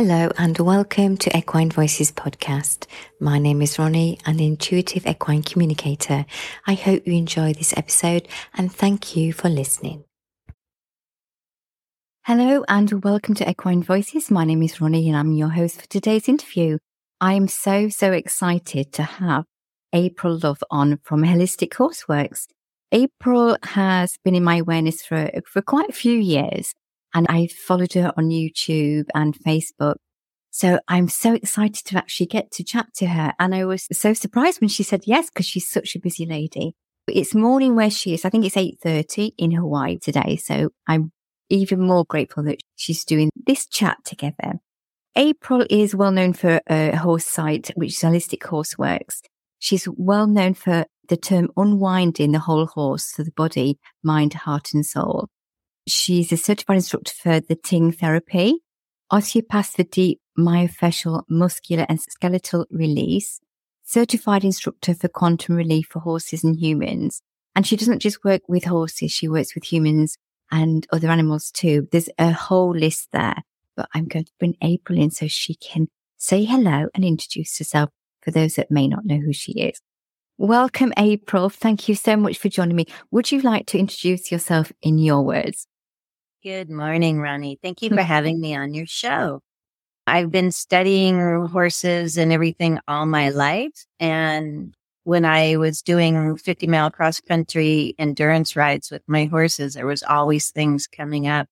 Hello and welcome to Equine Voices podcast. My name is Ronnie, an intuitive equine communicator. I hope you enjoy this episode and thank you for listening. Hello and welcome to Equine Voices. My name is Ronnie and I'm your host for today's interview. I am so, so excited to have April Love on from Holistic Horseworks. April has been in my awareness for, for quite a few years and I followed her on YouTube and Facebook. So I'm so excited to actually get to chat to her. And I was so surprised when she said yes, because she's such a busy lady. It's morning where she is. I think it's 8.30 in Hawaii today. So I'm even more grateful that she's doing this chat together. April is well known for a horse site, which is Holistic Horse Works. She's well known for the term unwinding the whole horse for the body, mind, heart and soul. She's a certified instructor for the Ting therapy, osteopath for deep myofascial, muscular and skeletal release, certified instructor for quantum relief for horses and humans. And she doesn't just work with horses, she works with humans and other animals too. There's a whole list there, but I'm going to bring April in so she can say hello and introduce herself for those that may not know who she is. Welcome, April. Thank you so much for joining me. Would you like to introduce yourself in your words? Good morning, Ronnie. Thank you for having me on your show. I've been studying horses and everything all my life. And when I was doing 50 mile cross country endurance rides with my horses, there was always things coming up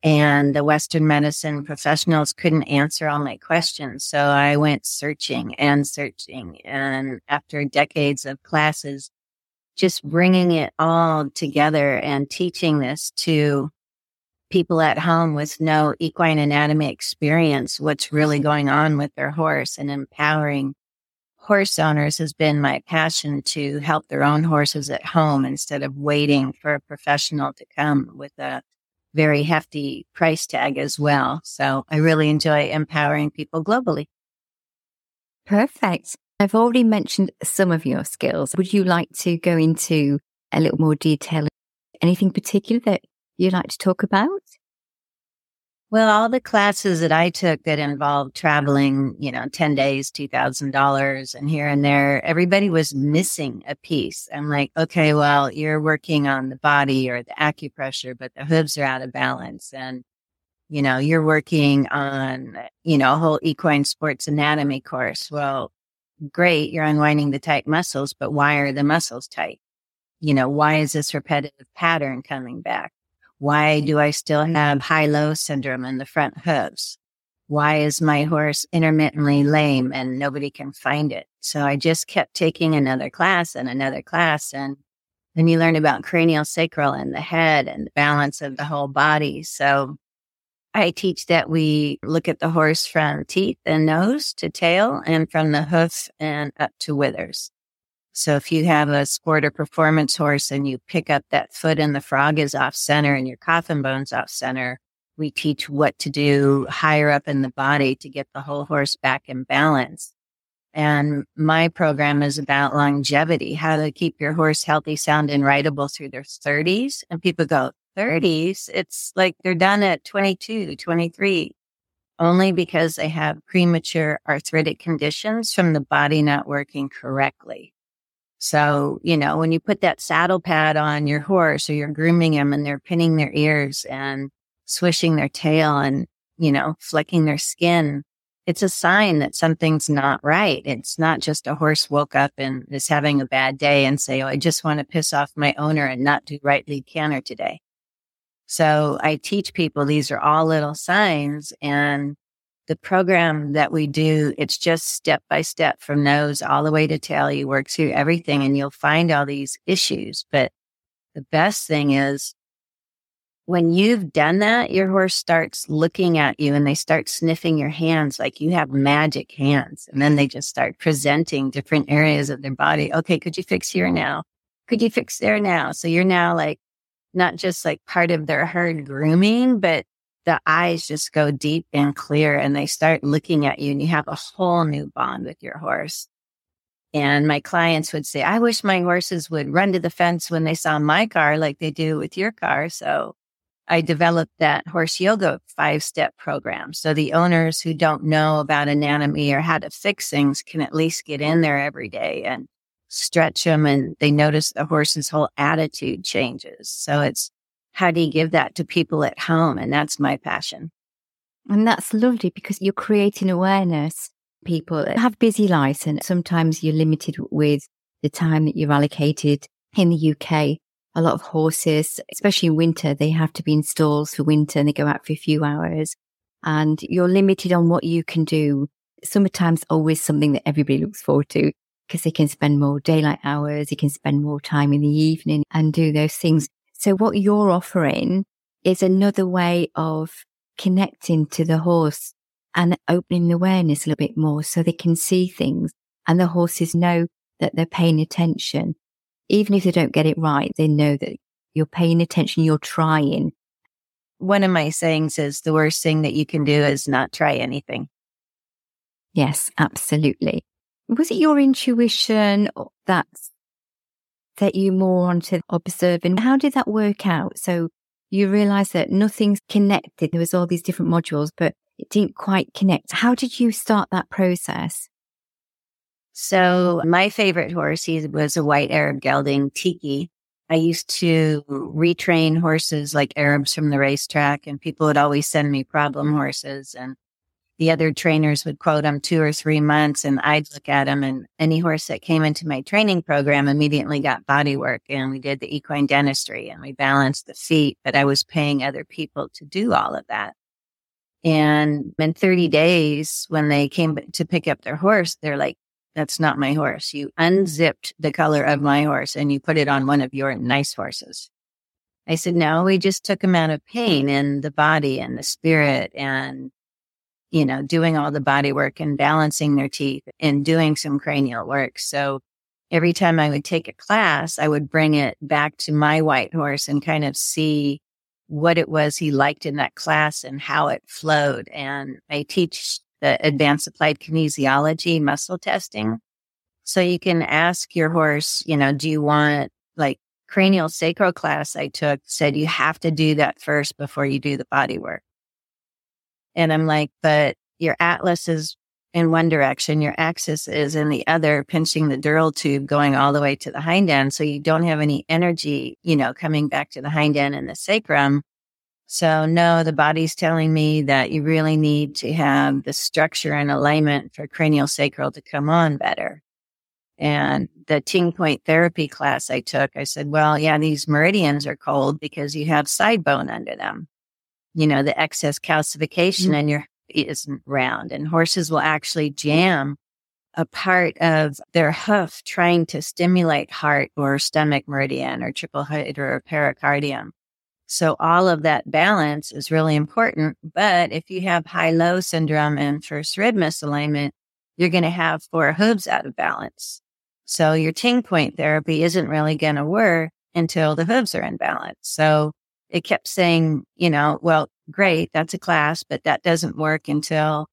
and the Western medicine professionals couldn't answer all my questions. So I went searching and searching. And after decades of classes, just bringing it all together and teaching this to people at home with no equine anatomy experience what's really mm-hmm. going on with their horse and empowering horse owners has been my passion to help their own horses at home instead of waiting for a professional to come with a very hefty price tag as well. So I really enjoy empowering people globally. Perfect. I've already mentioned some of your skills. Would you like to go into a little more detail? Anything particular that you'd like to talk about? Well, all the classes that I took that involved traveling, you know, 10 days, $2,000 and here and there, everybody was missing a piece. I'm like, okay, well, you're working on the body or the acupressure, but the hooves are out of balance. And, you know, you're working on, you know, a whole equine sports anatomy course. Well, great. You're unwinding the tight muscles, but why are the muscles tight? You know, why is this repetitive pattern coming back? Why do I still have high low syndrome in the front hooves? Why is my horse intermittently lame and nobody can find it? So I just kept taking another class and another class. And then you learn about cranial sacral and the head and the balance of the whole body. So I teach that we look at the horse from teeth and nose to tail and from the hoof and up to withers. So if you have a sport or performance horse and you pick up that foot and the frog is off center and your coffin bone's off center, we teach what to do higher up in the body to get the whole horse back in balance. And my program is about longevity, how to keep your horse healthy, sound, and rideable through their 30s. And people go, 30s? It's like they're done at 22, 23, only because they have premature arthritic conditions from the body not working correctly. So, you know, when you put that saddle pad on your horse or you're grooming them and they're pinning their ears and swishing their tail and, you know, flecking their skin, it's a sign that something's not right. It's not just a horse woke up and is having a bad day and say, Oh, I just want to piss off my owner and not do right lead canter today. So I teach people these are all little signs and the program that we do, it's just step by step from nose all the way to tail. You work through everything and you'll find all these issues. But the best thing is when you've done that, your horse starts looking at you and they start sniffing your hands like you have magic hands. And then they just start presenting different areas of their body. Okay. Could you fix here now? Could you fix there now? So you're now like not just like part of their herd grooming, but the eyes just go deep and clear and they start looking at you and you have a whole new bond with your horse. And my clients would say, I wish my horses would run to the fence when they saw my car like they do with your car. So I developed that horse yoga five step program. So the owners who don't know about anatomy or how to fix things can at least get in there every day and stretch them and they notice the horse's whole attitude changes. So it's how do you give that to people at home? And that's my passion. And that's lovely because you're creating awareness. People uh, have busy lives and sometimes you're limited with the time that you're allocated in the UK a lot of horses, especially in winter, they have to be in stalls for winter and they go out for a few hours and you're limited on what you can do. Summertime's always something that everybody looks forward to because they can spend more daylight hours. They can spend more time in the evening and do those things. So what you're offering is another way of connecting to the horse and opening the awareness a little bit more so they can see things and the horses know that they're paying attention even if they don't get it right, they know that you're paying attention, you're trying. One of my sayings is the worst thing that you can do is not try anything. Yes, absolutely. Was it your intuition that set you more onto observing? How did that work out? So you realized that nothing's connected. There was all these different modules, but it didn't quite connect. How did you start that process? So my favorite horse, was a white Arab gelding, Tiki. I used to retrain horses like Arabs from the racetrack and people would always send me problem horses and the other trainers would quote them two or three months and I'd look at them and any horse that came into my training program immediately got body work and we did the equine dentistry and we balanced the feet, but I was paying other people to do all of that. And in 30 days, when they came to pick up their horse, they're like, that's not my horse. You unzipped the color of my horse and you put it on one of your nice horses. I said, no, we just took him out of pain in the body and the spirit and, you know, doing all the body work and balancing their teeth and doing some cranial work. So every time I would take a class, I would bring it back to my white horse and kind of see what it was he liked in that class and how it flowed. And I teach the advanced applied kinesiology muscle testing. So you can ask your horse, you know, do you want like cranial sacral class I took said you have to do that first before you do the body work. And I'm like, but your atlas is in one direction, your axis is in the other, pinching the dural tube going all the way to the hind end. So you don't have any energy, you know, coming back to the hind end and the sacrum. So no, the body's telling me that you really need to have the structure and alignment for cranial sacral to come on better. And the ting point therapy class I took, I said, well, yeah, these meridians are cold because you have side bone under them. You know, the excess calcification mm-hmm. in your isn't round and horses will actually jam a part of their hoof trying to stimulate heart or stomach meridian or triple hydra or pericardium. So all of that balance is really important. But if you have high low syndrome and first rib misalignment, you're going to have four hooves out of balance. So your ting point therapy isn't really going to work until the hooves are in balance. So it kept saying, you know, well, great. That's a class, but that doesn't work until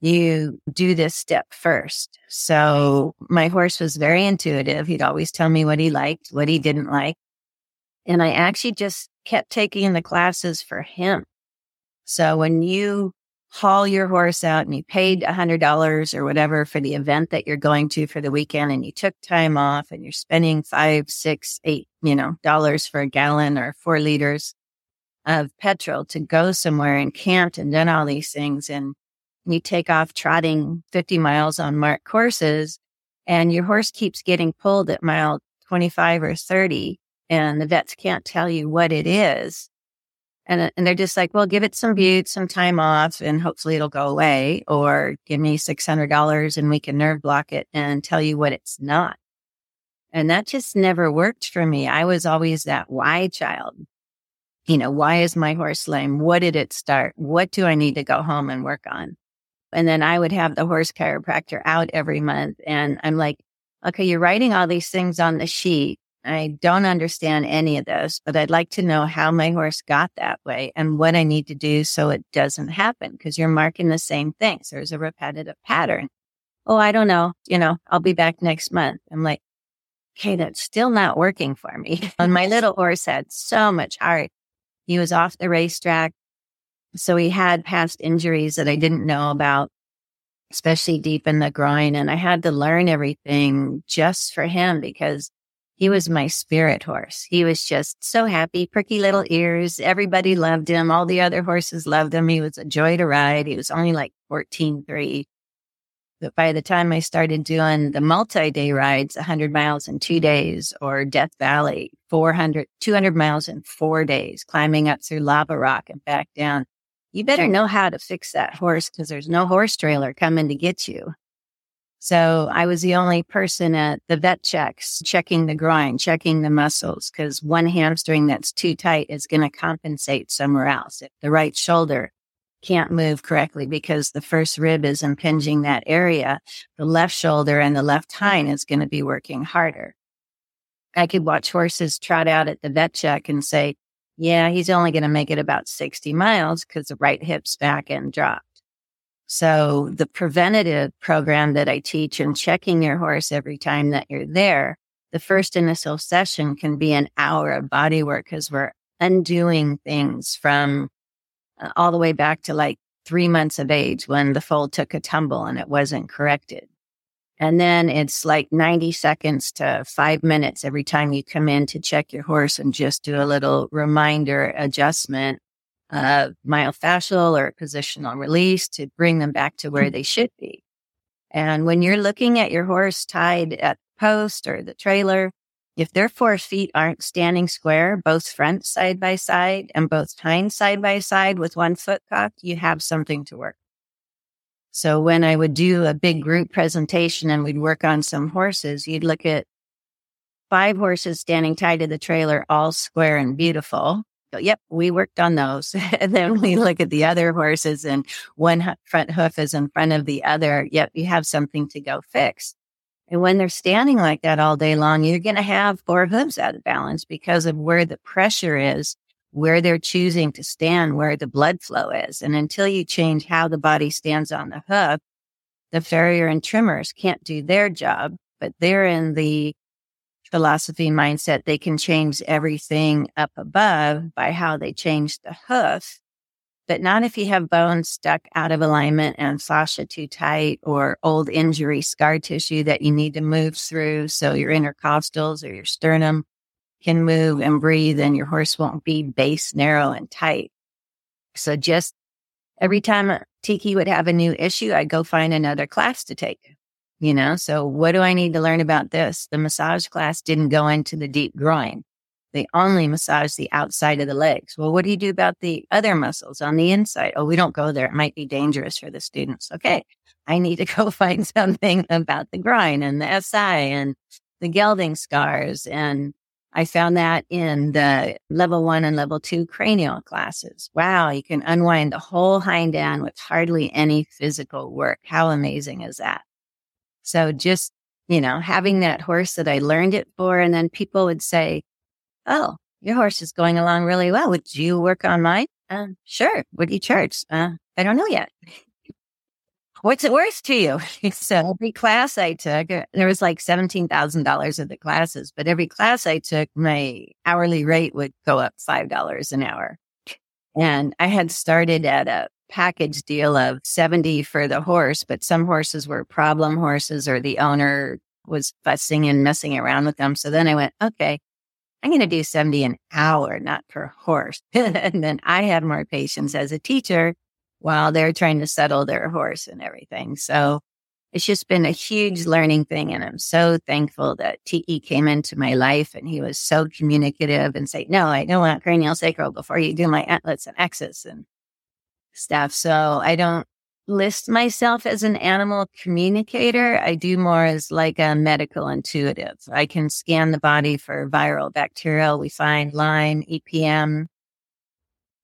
you do this step first. So my horse was very intuitive. He'd always tell me what he liked, what he didn't like. And I actually just kept taking the classes for him. So when you haul your horse out and you paid a hundred dollars or whatever for the event that you're going to for the weekend and you took time off and you're spending five, six, eight, you know, dollars for a gallon or four liters of petrol to go somewhere and camped and done all these things. And you take off trotting 50 miles on marked courses and your horse keeps getting pulled at mile 25 or 30 and the vets can't tell you what it is. And, uh, and they're just like, well, give it some bute, some time off, and hopefully it'll go away, or give me $600 and we can nerve block it and tell you what it's not. And that just never worked for me. I was always that why child. You know, why is my horse lame? What did it start? What do I need to go home and work on? And then I would have the horse chiropractor out every month. And I'm like, okay, you're writing all these things on the sheet. I don't understand any of this, but I'd like to know how my horse got that way and what I need to do so it doesn't happen because you're marking the same things. There's a repetitive pattern. Oh, I don't know. You know, I'll be back next month. I'm like, okay, that's still not working for me. and my little horse had so much heart. he was off the racetrack. So he had past injuries that I didn't know about, especially deep in the groin. And I had to learn everything just for him because he was my spirit horse. He was just so happy, pricky little ears. Everybody loved him. All the other horses loved him. He was a joy to ride. He was only like 14, 3. But by the time I started doing the multi day rides, 100 miles in two days, or Death Valley, 400, 200 miles in four days, climbing up through lava rock and back down, you better know how to fix that horse because there's no horse trailer coming to get you. So I was the only person at the vet checks, checking the groin, checking the muscles, because one hamstring that's too tight is going to compensate somewhere else. If the right shoulder can't move correctly because the first rib is impinging that area, the left shoulder and the left hind is going to be working harder. I could watch horses trot out at the vet check and say, yeah, he's only going to make it about 60 miles because the right hip's back and drop. So the preventative program that I teach and checking your horse every time that you're there, the first initial session can be an hour of body work because we're undoing things from uh, all the way back to like three months of age when the foal took a tumble and it wasn't corrected. And then it's like 90 seconds to five minutes every time you come in to check your horse and just do a little reminder adjustment uh, myofascial or positional release to bring them back to where hmm. they should be. And when you're looking at your horse tied at the post or the trailer, if their four feet aren't standing square, both front side by side and both hind side by side with one foot cocked, you have something to work. So when I would do a big group presentation and we'd work on some horses, you'd look at five horses standing tied to the trailer, all square and beautiful go, yep, we worked on those. and then we look at the other horses and one front hoof is in front of the other. Yep, you have something to go fix. And when they're standing like that all day long, you're going to have four hooves out of balance because of where the pressure is, where they're choosing to stand, where the blood flow is. And until you change how the body stands on the hoof, the farrier and trimmers can't do their job, but they're in the philosophy mindset, they can change everything up above by how they change the hoof, but not if you have bones stuck out of alignment and fascia too tight or old injury scar tissue that you need to move through. So your intercostals or your sternum can move and breathe and your horse won't be base narrow and tight. So just every time Tiki would have a new issue, I'd go find another class to take you know? So what do I need to learn about this? The massage class didn't go into the deep groin. They only massage the outside of the legs. Well, what do you do about the other muscles on the inside? Oh, we don't go there. It might be dangerous for the students. Okay. I need to go find something about the groin and the SI and the gelding scars. And I found that in the level one and level two cranial classes. Wow. You can unwind the whole hind end with hardly any physical work. How amazing is that? So just, you know, having that horse that I learned it for. And then people would say, Oh, your horse is going along really well. Would you work on mine? Uh, sure. What do you charge? Uh, I don't know yet. What's it worth to you? so every class I took, uh, there was like $17,000 of the classes, but every class I took, my hourly rate would go up $5 an hour. And I had started at a package deal of 70 for the horse, but some horses were problem horses or the owner was fussing and messing around with them. So then I went, okay, I'm going to do 70 an hour, not per horse. and then I had more patience as a teacher while they're trying to settle their horse and everything. So it's just been a huge learning thing. And I'm so thankful that Tiki came into my life and he was so communicative and say, no, I don't want cranial sacral before you do my uh, atlas and axis. And stuff. So I don't list myself as an animal communicator. I do more as like a medical intuitive. I can scan the body for viral, bacterial. We find Lyme, EPM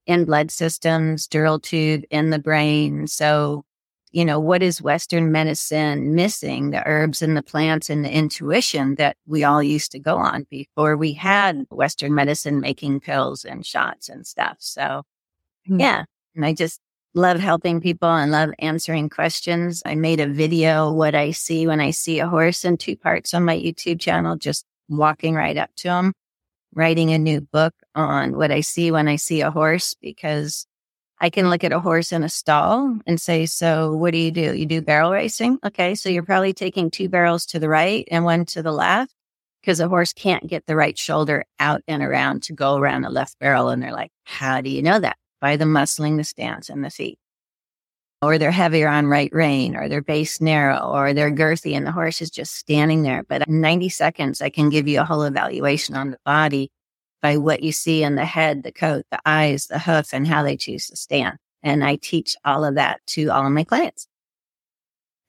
in blood systems, dural tube in the brain. So, you know, what is Western medicine missing? The herbs and the plants and the intuition that we all used to go on before we had Western medicine making pills and shots and stuff. So, mm-hmm. yeah. And I just love helping people and love answering questions. I made a video, what I see when I see a horse in two parts on my YouTube channel, just walking right up to them, writing a new book on what I see when I see a horse because I can look at a horse in a stall and say, so what do you do? You do barrel racing? Okay. So you're probably taking two barrels to the right and one to the left because a horse can't get the right shoulder out and around to go around a left barrel. And they're like, how do you know that? By the muscling the stance and the feet. Or they're heavier on right rein, or their base narrow, or they're girthy, and the horse is just standing there. But in 90 seconds, I can give you a whole evaluation on the body by what you see in the head, the coat, the eyes, the hoof, and how they choose to stand. And I teach all of that to all of my clients.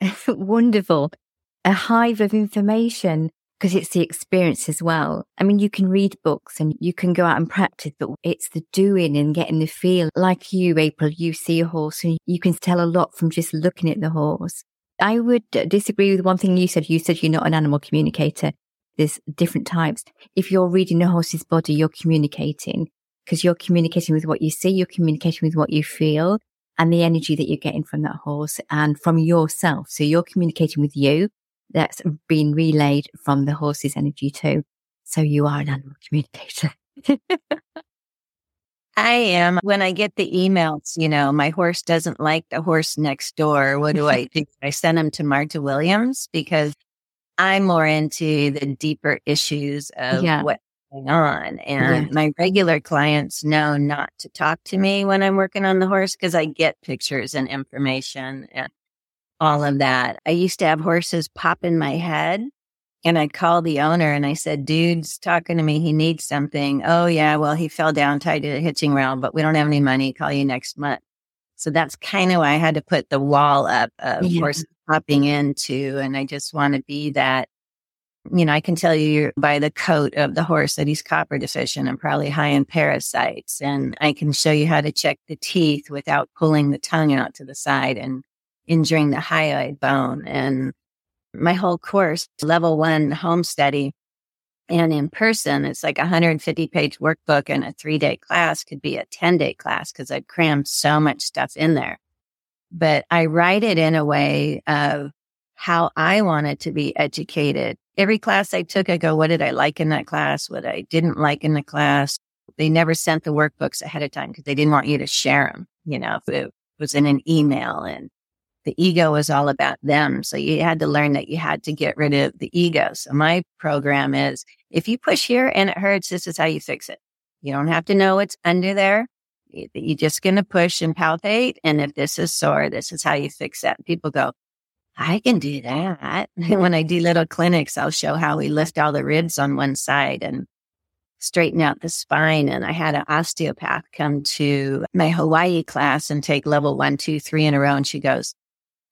Wonderful. A hive of information because it's the experience as well. I mean, you can read books and you can go out and practice, but it's the doing and getting the feel. Like you, April, you see a horse and you can tell a lot from just looking at the horse. I would disagree with one thing you said. You said you're not an animal communicator. There's different types. If you're reading a horse's body, you're communicating because you're communicating with what you see, you're communicating with what you feel and the energy that you're getting from that horse and from yourself. So you're communicating with you. That's been relayed from the horse's energy too. So you are an animal communicator. I am. When I get the emails, you know, my horse doesn't like the horse next door. What do I do? I send them to Marta Williams because I'm more into the deeper issues of yeah. what's going on. And yeah. my regular clients know not to talk to me when I'm working on the horse because I get pictures and information and all of that. I used to have horses pop in my head and I called the owner and I said, dude's talking to me. He needs something. Oh, yeah. Well, he fell down tied to a hitching rail, but we don't have any money. Call you next month. So that's kind of why I had to put the wall up of yeah. horses popping into. And I just want to be that, you know, I can tell you by the coat of the horse that he's copper deficient and probably high in parasites. And I can show you how to check the teeth without pulling the tongue out to the side and injuring the hyoid bone. And my whole course, level one home study and in person, it's like a 150 page workbook and a three day class could be a 10 day class because I've crammed so much stuff in there but I write it in a way of how I wanted to be educated. Every class I took, I go, what did I like in that class? What I didn't like in the class. They never sent the workbooks ahead of time because they didn't want you to share them. You know, if it was in an email and the ego is all about them. So you had to learn that you had to get rid of the ego. So my program is if you push here and it hurts, this is how you fix it. You don't have to know what's under there. You're just going to push and palpate. And if this is sore, this is how you fix that. People go, I can do that. when I do little clinics, I'll show how we lift all the ribs on one side and straighten out the spine. And I had an osteopath come to my Hawaii class and take level one, two, three in a row. And she goes,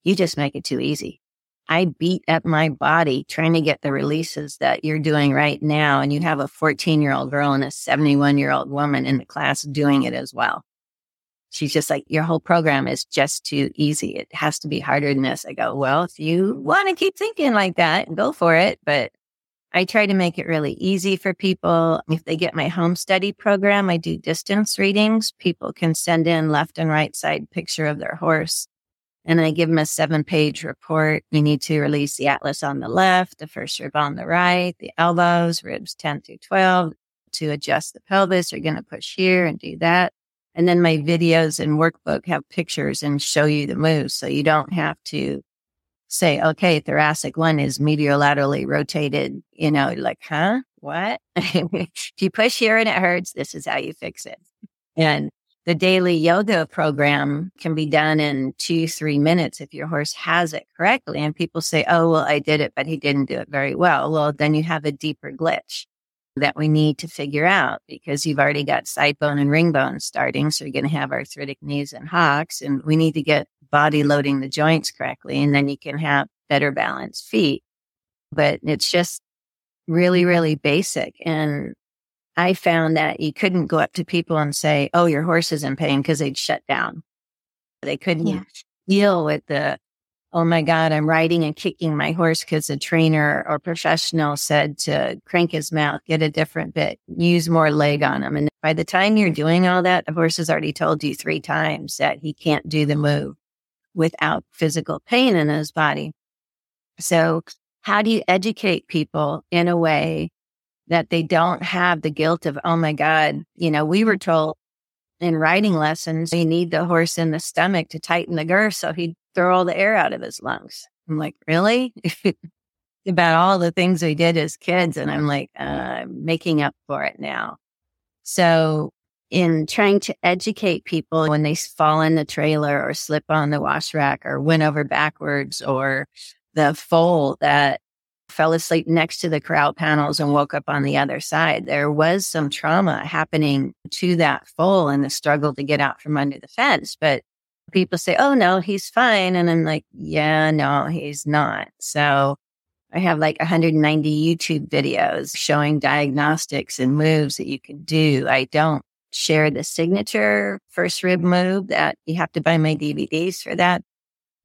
you just make it too easy. I beat up my body trying to get the releases that you're doing right now. And you have a 14 year old girl and a 71 year old woman in the class doing it as well. She's just like, your whole program is just too easy. It has to be harder than this. I go, well, if you want to keep thinking like that, go for it. But I try to make it really easy for people. If they get my home study program, I do distance readings. People can send in left and right side picture of their horse and I give them a seven page report. You need to release the atlas on the left, the first rib on the right, the elbows, ribs 10 through 12 to adjust the pelvis. You're going to push here and do that. And then my videos and workbook have pictures and show you the moves. So you don't have to say, okay, thoracic one is medial-laterally rotated, you know, like, huh? What? if you push here and it hurts, this is how you fix it. And the daily yoga program can be done in two, three minutes if your horse has it correctly. And people say, Oh, well, I did it, but he didn't do it very well. Well, then you have a deeper glitch that we need to figure out because you've already got side bone and ring bone starting. So you're going to have arthritic knees and hocks and we need to get body loading the joints correctly. And then you can have better balanced feet. But it's just really, really basic. And I found that you couldn't go up to people and say, Oh, your horse is in pain because they'd shut down. They couldn't yeah. deal with the, Oh my God, I'm riding and kicking my horse because a trainer or professional said to crank his mouth, get a different bit, use more leg on him. And by the time you're doing all that, the horse has already told you three times that he can't do the move without physical pain in his body. So how do you educate people in a way that they don't have the guilt of, oh my God, you know, we were told in riding lessons, you need the horse in the stomach to tighten the girth so he'd throw all the air out of his lungs. I'm like, really? About all the things we did as kids. And I'm like, uh, making up for it now. So in trying to educate people when they fall in the trailer or slip on the wash rack or went over backwards or the foal that fell asleep next to the corral panels and woke up on the other side. There was some trauma happening to that foal and the struggle to get out from under the fence. But people say, Oh no, he's fine. And I'm like, yeah, no, he's not. So I have like 190 YouTube videos showing diagnostics and moves that you can do. I don't share the signature first rib move that you have to buy my DVDs for that.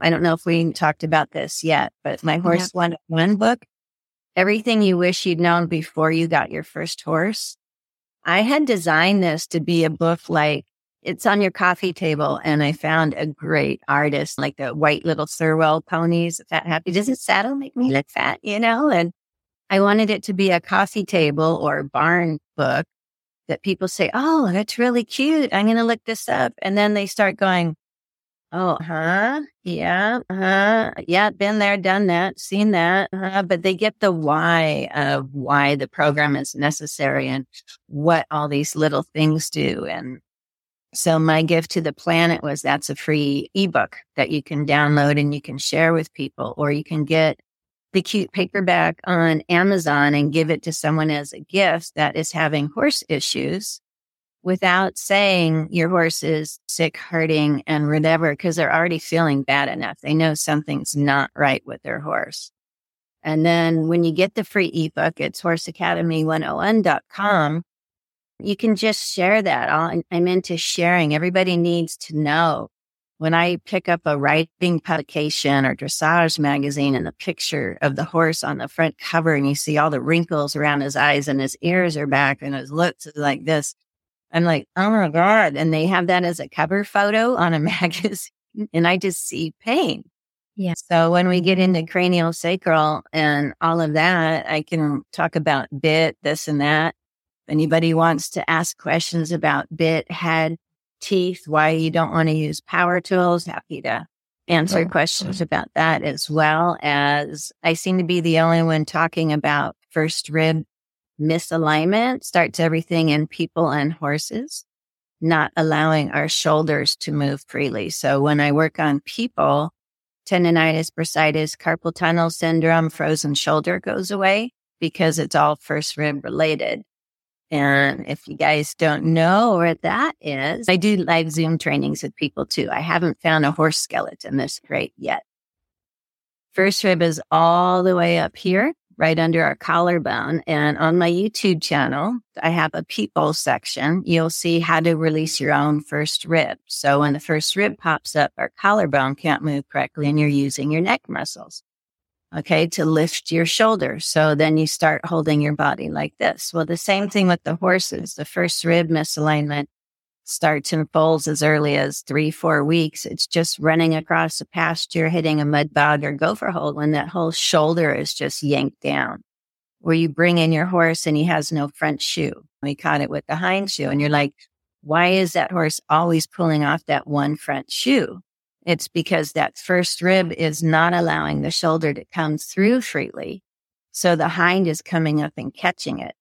I don't know if we talked about this yet, but my horse yeah. one book, everything you wish you'd known before you got your first horse. I had designed this to be a book like it's on your coffee table. And I found a great artist, like the white little Thelwell ponies, fat happy. Does it saddle make me look fat, you know? And I wanted it to be a coffee table or barn book that people say, Oh, that's really cute. I'm going to look this up. And then they start going, Oh, huh? Yeah, huh? Yeah, been there, done that, seen that. Uh, but they get the why of why the program is necessary and what all these little things do. And so my gift to the planet was that's a free ebook that you can download and you can share with people, or you can get the cute paperback on Amazon and give it to someone as a gift that is having horse issues without saying your horse is sick, hurting, and whatever, because they're already feeling bad enough. They know something's not right with their horse. And then when you get the free ebook, it's horseacademy101.com. You can just share that. I'm into sharing. Everybody needs to know when I pick up a riding publication or dressage magazine and the picture of the horse on the front cover and you see all the wrinkles around his eyes and his ears are back and his lips is like this. I'm like, oh my God. And they have that as a cover photo on a magazine and I just see pain. Yeah. So when we get into cranial sacral and all of that, I can talk about bit, this and that. If anybody wants to ask questions about bit, head, teeth, why you don't want to use power tools, happy to answer questions about that as well as I seem to be the only one talking about first rib misalignment starts everything in people and horses, not allowing our shoulders to move freely. So when I work on people, tendonitis, bursitis, carpal tunnel syndrome, frozen shoulder goes away because it's all first rib related. And if you guys don't know where that is, I do live Zoom trainings with people too. I haven't found a horse skeleton this great yet. First rib is all the way up here right under our collarbone. And on my YouTube channel, I have a people section. You'll see how to release your own first rib. So when the first rib pops up, our collarbone can't move correctly and you're using your neck muscles. Okay. To lift your shoulders. So then you start holding your body like this. Well, the same thing with the horses, the first rib misalignment starts in foals as early as three, four weeks. It's just running across a pasture, hitting a mud bog or gopher hole when that whole shoulder is just yanked down. Where you bring in your horse and he has no front shoe. We caught it with the hind shoe and you're like, why is that horse always pulling off that one front shoe? It's because that first rib is not allowing the shoulder to come through freely. So the hind is coming up and catching it.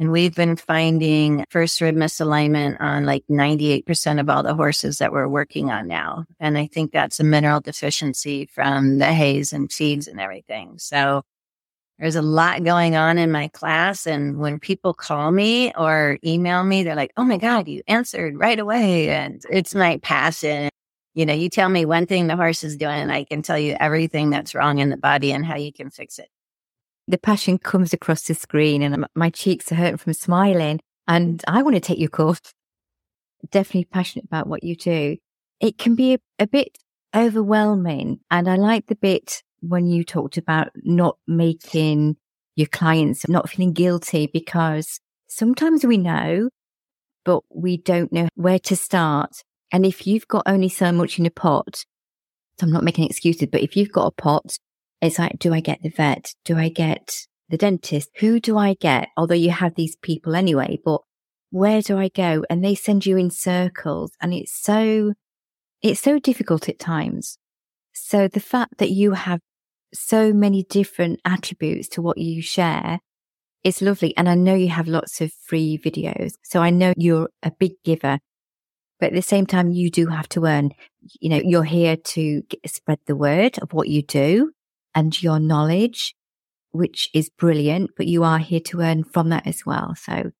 And we've been finding first rib misalignment on like 98% of all the horses that we're working on now. And I think that's a mineral deficiency from the hays and feeds and everything. So there's a lot going on in my class. And when people call me or email me, they're like, Oh my God, you answered right away. And it's my passion. You know, you tell me one thing the horse is doing and I can tell you everything that's wrong in the body and how you can fix it the passion comes across the screen and my cheeks are hurting from smiling. And I want to take your course. Definitely passionate about what you do. It can be a, a bit overwhelming. And I like the bit when you talked about not making your clients not feeling guilty because sometimes we know, but we don't know where to start. And if you've got only so much in a pot, so I'm not making excuses, but if you've got a pot it's like, do I get the vet? Do I get the dentist, who do I get? Although you have these people anyway, but where do I go? And they send you in circles and it's so, it's so difficult at times. So the fact that you have so many different attributes to what you share is lovely. And I know you have lots of free videos. So I know you're a big giver, but at the same time, you do have to earn, you know, you're here to spread the word of what you do and your knowledge, which is brilliant, but you are here to earn from that as well. So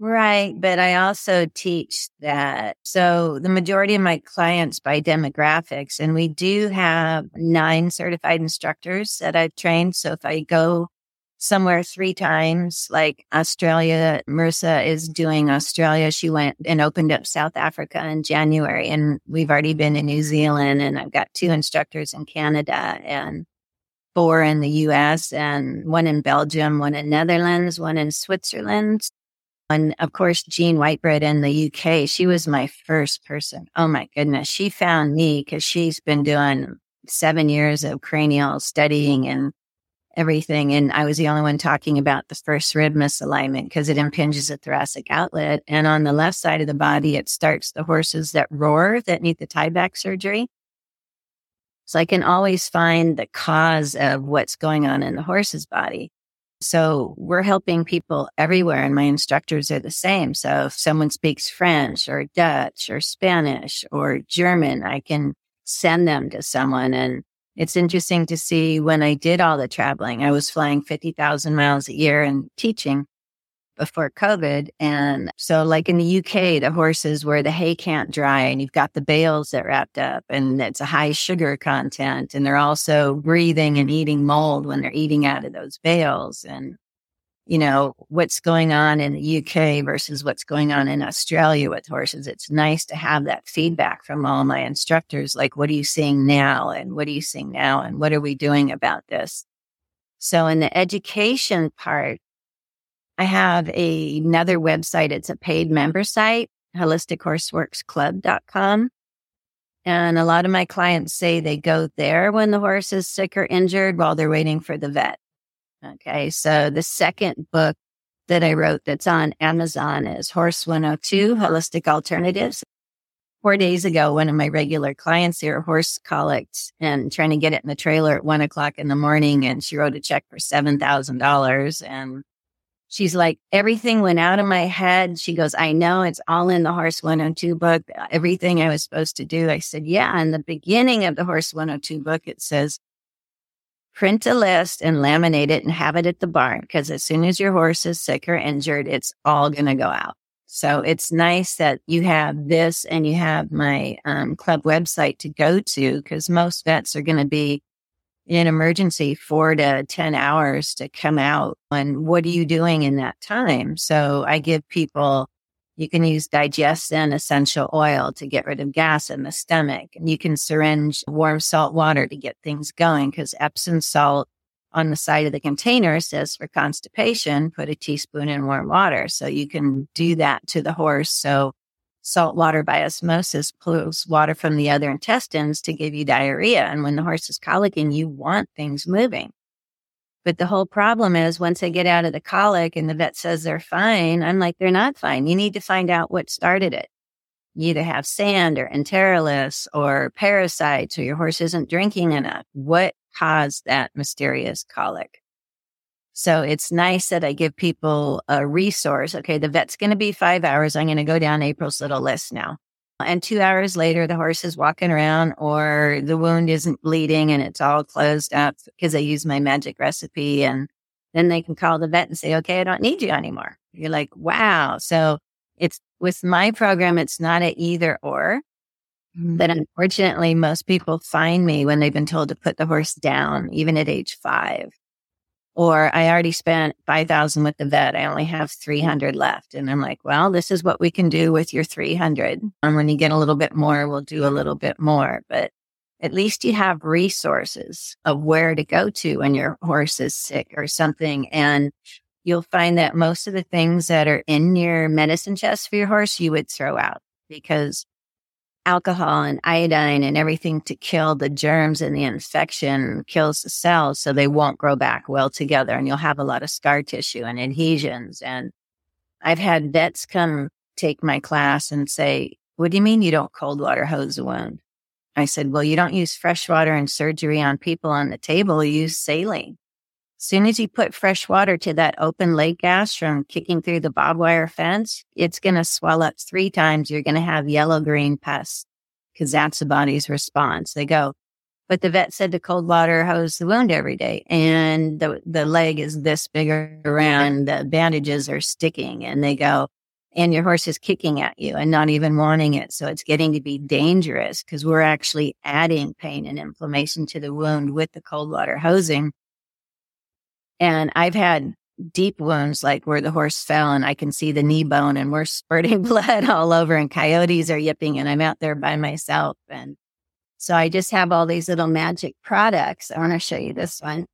Right. But I also teach that. So the majority of my clients by demographics, and we do have nine certified instructors that I've trained. So if I go somewhere three times, like Australia, Marissa is doing Australia. She went and opened up South Africa in January and we've already been in New Zealand and I've got two instructors in Canada and four in the US and one in Belgium, one in Netherlands, one in Switzerland. And of course, Jean Whitebread in the UK, she was my first person. Oh my goodness. She found me because she's been doing seven years of cranial studying and everything. And I was the only one talking about the first rib misalignment because it impinges the thoracic outlet. And on the left side of the body, it starts the horses that roar that need the tie back surgery. So I can always find the cause of what's going on in the horse's body. So we're helping people everywhere and my instructors are the same. So if someone speaks French or Dutch or Spanish or German, I can send them to someone. And it's interesting to see when I did all the traveling, I was flying 50,000 miles a year and teaching before COVID. And so, like in the UK, the horses where the hay can't dry and you've got the bales that wrapped up and it's a high sugar content. And they're also breathing and eating mold when they're eating out of those bales. And, you know, what's going on in the UK versus what's going on in Australia with horses. It's nice to have that feedback from all my instructors. Like, what are you seeing now? And what are you seeing now? And what are we doing about this? So in the education part, I have a, another website. It's a paid member site, holistichorseworksclub.com. And a lot of my clients say they go there when the horse is sick or injured while they're waiting for the vet. Okay. So the second book that I wrote that's on Amazon is Horse 102 Holistic Alternatives. Four days ago, one of my regular clients here, horse colicked and trying to get it in the trailer at one o'clock in the morning. And she wrote a check for $7,000 and She's like, everything went out of my head. She goes, I know it's all in the Horse 102 book, everything I was supposed to do. I said, Yeah. In the beginning of the Horse 102 book, it says, print a list and laminate it and have it at the barn. Cause as soon as your horse is sick or injured, it's all going to go out. So it's nice that you have this and you have my um, club website to go to because most vets are going to be in emergency four to 10 hours to come out. And what are you doing in that time? So I give people, you can use DigestZen essential oil to get rid of gas in the stomach. And you can syringe warm salt water to get things going because Epsom salt on the side of the container says for constipation, put a teaspoon in warm water. So you can do that to the horse. So salt water by osmosis pulls water from the other intestines to give you diarrhea. And when the horse is colicking, you want things moving. But the whole problem is once they get out of the colic and the vet says they're fine, I'm like, they're not fine. You need to find out what started it. You either have sand or enteroliths or parasites or your horse isn't drinking enough. What caused that mysterious colic? So it's nice that I give people a resource. Okay, the vet's going to be five hours. I'm going to go down April's little list now. And two hours later, the horse is walking around or the wound isn't bleeding and it's all closed up because I use my magic recipe. And then they can call the vet and say, okay, I don't need you anymore. You're like, wow. So it's with my program, it's not a either or. Mm-hmm. But unfortunately, most people find me when they've been told to put the horse down, even at age five or I already spent 5000 with the vet. I only have 300 left. And I'm like, well, this is what we can do with your 300. And when you get a little bit more, we'll do a little bit more, but at least you have resources of where to go to when your horse is sick or something. And you'll find that most of the things that are in your medicine chest for your horse, you would throw out because alcohol and iodine and everything to kill the germs and the infection kills the cells so they won't grow back well together and you'll have a lot of scar tissue and adhesions. And I've had vets come take my class and say, what do you mean you don't cold water hose a wound? I said, well, you don't use fresh water in surgery on people on the table. You use saline. Soon as you put fresh water to that open leg gash from kicking through the barbed wire fence, it's going to swell up three times. You're going to have yellow green pus because that's the body's response. They go, but the vet said to cold water hose the wound every day and the, the leg is this big around. The bandages are sticking and they go, and your horse is kicking at you and not even wanting it. So it's getting to be dangerous because we're actually adding pain and inflammation to the wound with the cold water hosing. And I've had deep wounds, like where the horse fell and I can see the knee bone and we're spurting blood all over and coyotes are yipping and I'm out there by myself. And so I just have all these little magic products. I want to show you this one.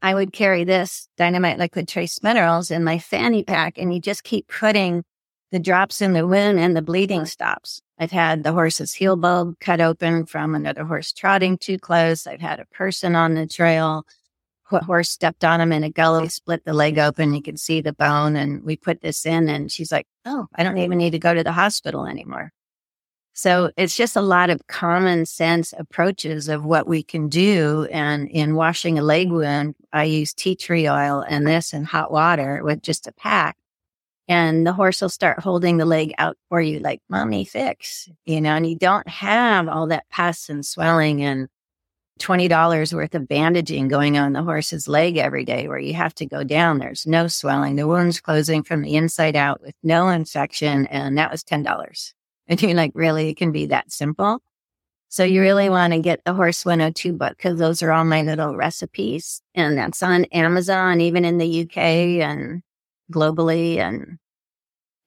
I would carry this dynamite liquid trace minerals in my fanny pack and you just keep putting the drops in the wound and the bleeding stops. I've had the horse's heel bulb cut open from another horse trotting too close. I've had a person on the trail horse stepped on him in a gully, split the leg open. You can see the bone. And we put this in, and she's like, Oh, I don't even need to go to the hospital anymore. So it's just a lot of common sense approaches of what we can do. And in washing a leg wound, I use tea tree oil and this and hot water with just a pack. And the horse will start holding the leg out for you like, mommy, fix, you know, and you don't have all that pus and swelling and $20 worth of bandaging going on the horse's leg every day where you have to go down. There's no swelling. The wound's closing from the inside out with no infection. And that was $10. And you're like, really? It can be that simple. So you really want to get the Horse 102 book because those are all my little recipes. And that's on Amazon, even in the UK and globally. And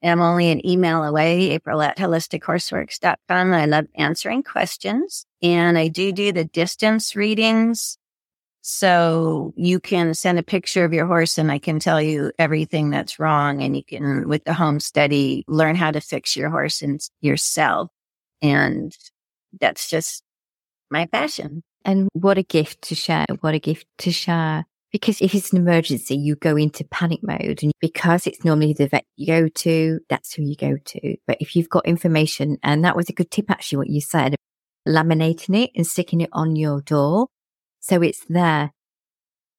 I'm only an email away, April at holistichorseworks.com. I love answering questions and I do do the distance readings. So you can send a picture of your horse and I can tell you everything that's wrong. And you can, with the home study, learn how to fix your horse and yourself. And that's just my passion. And what a gift to share. What a gift to share because if it's an emergency, you go into panic mode and because it's normally the vet you go to, that's who you go to. But if you've got information, and that was a good tip, actually, what you said, laminating it and sticking it on your door. So it's there.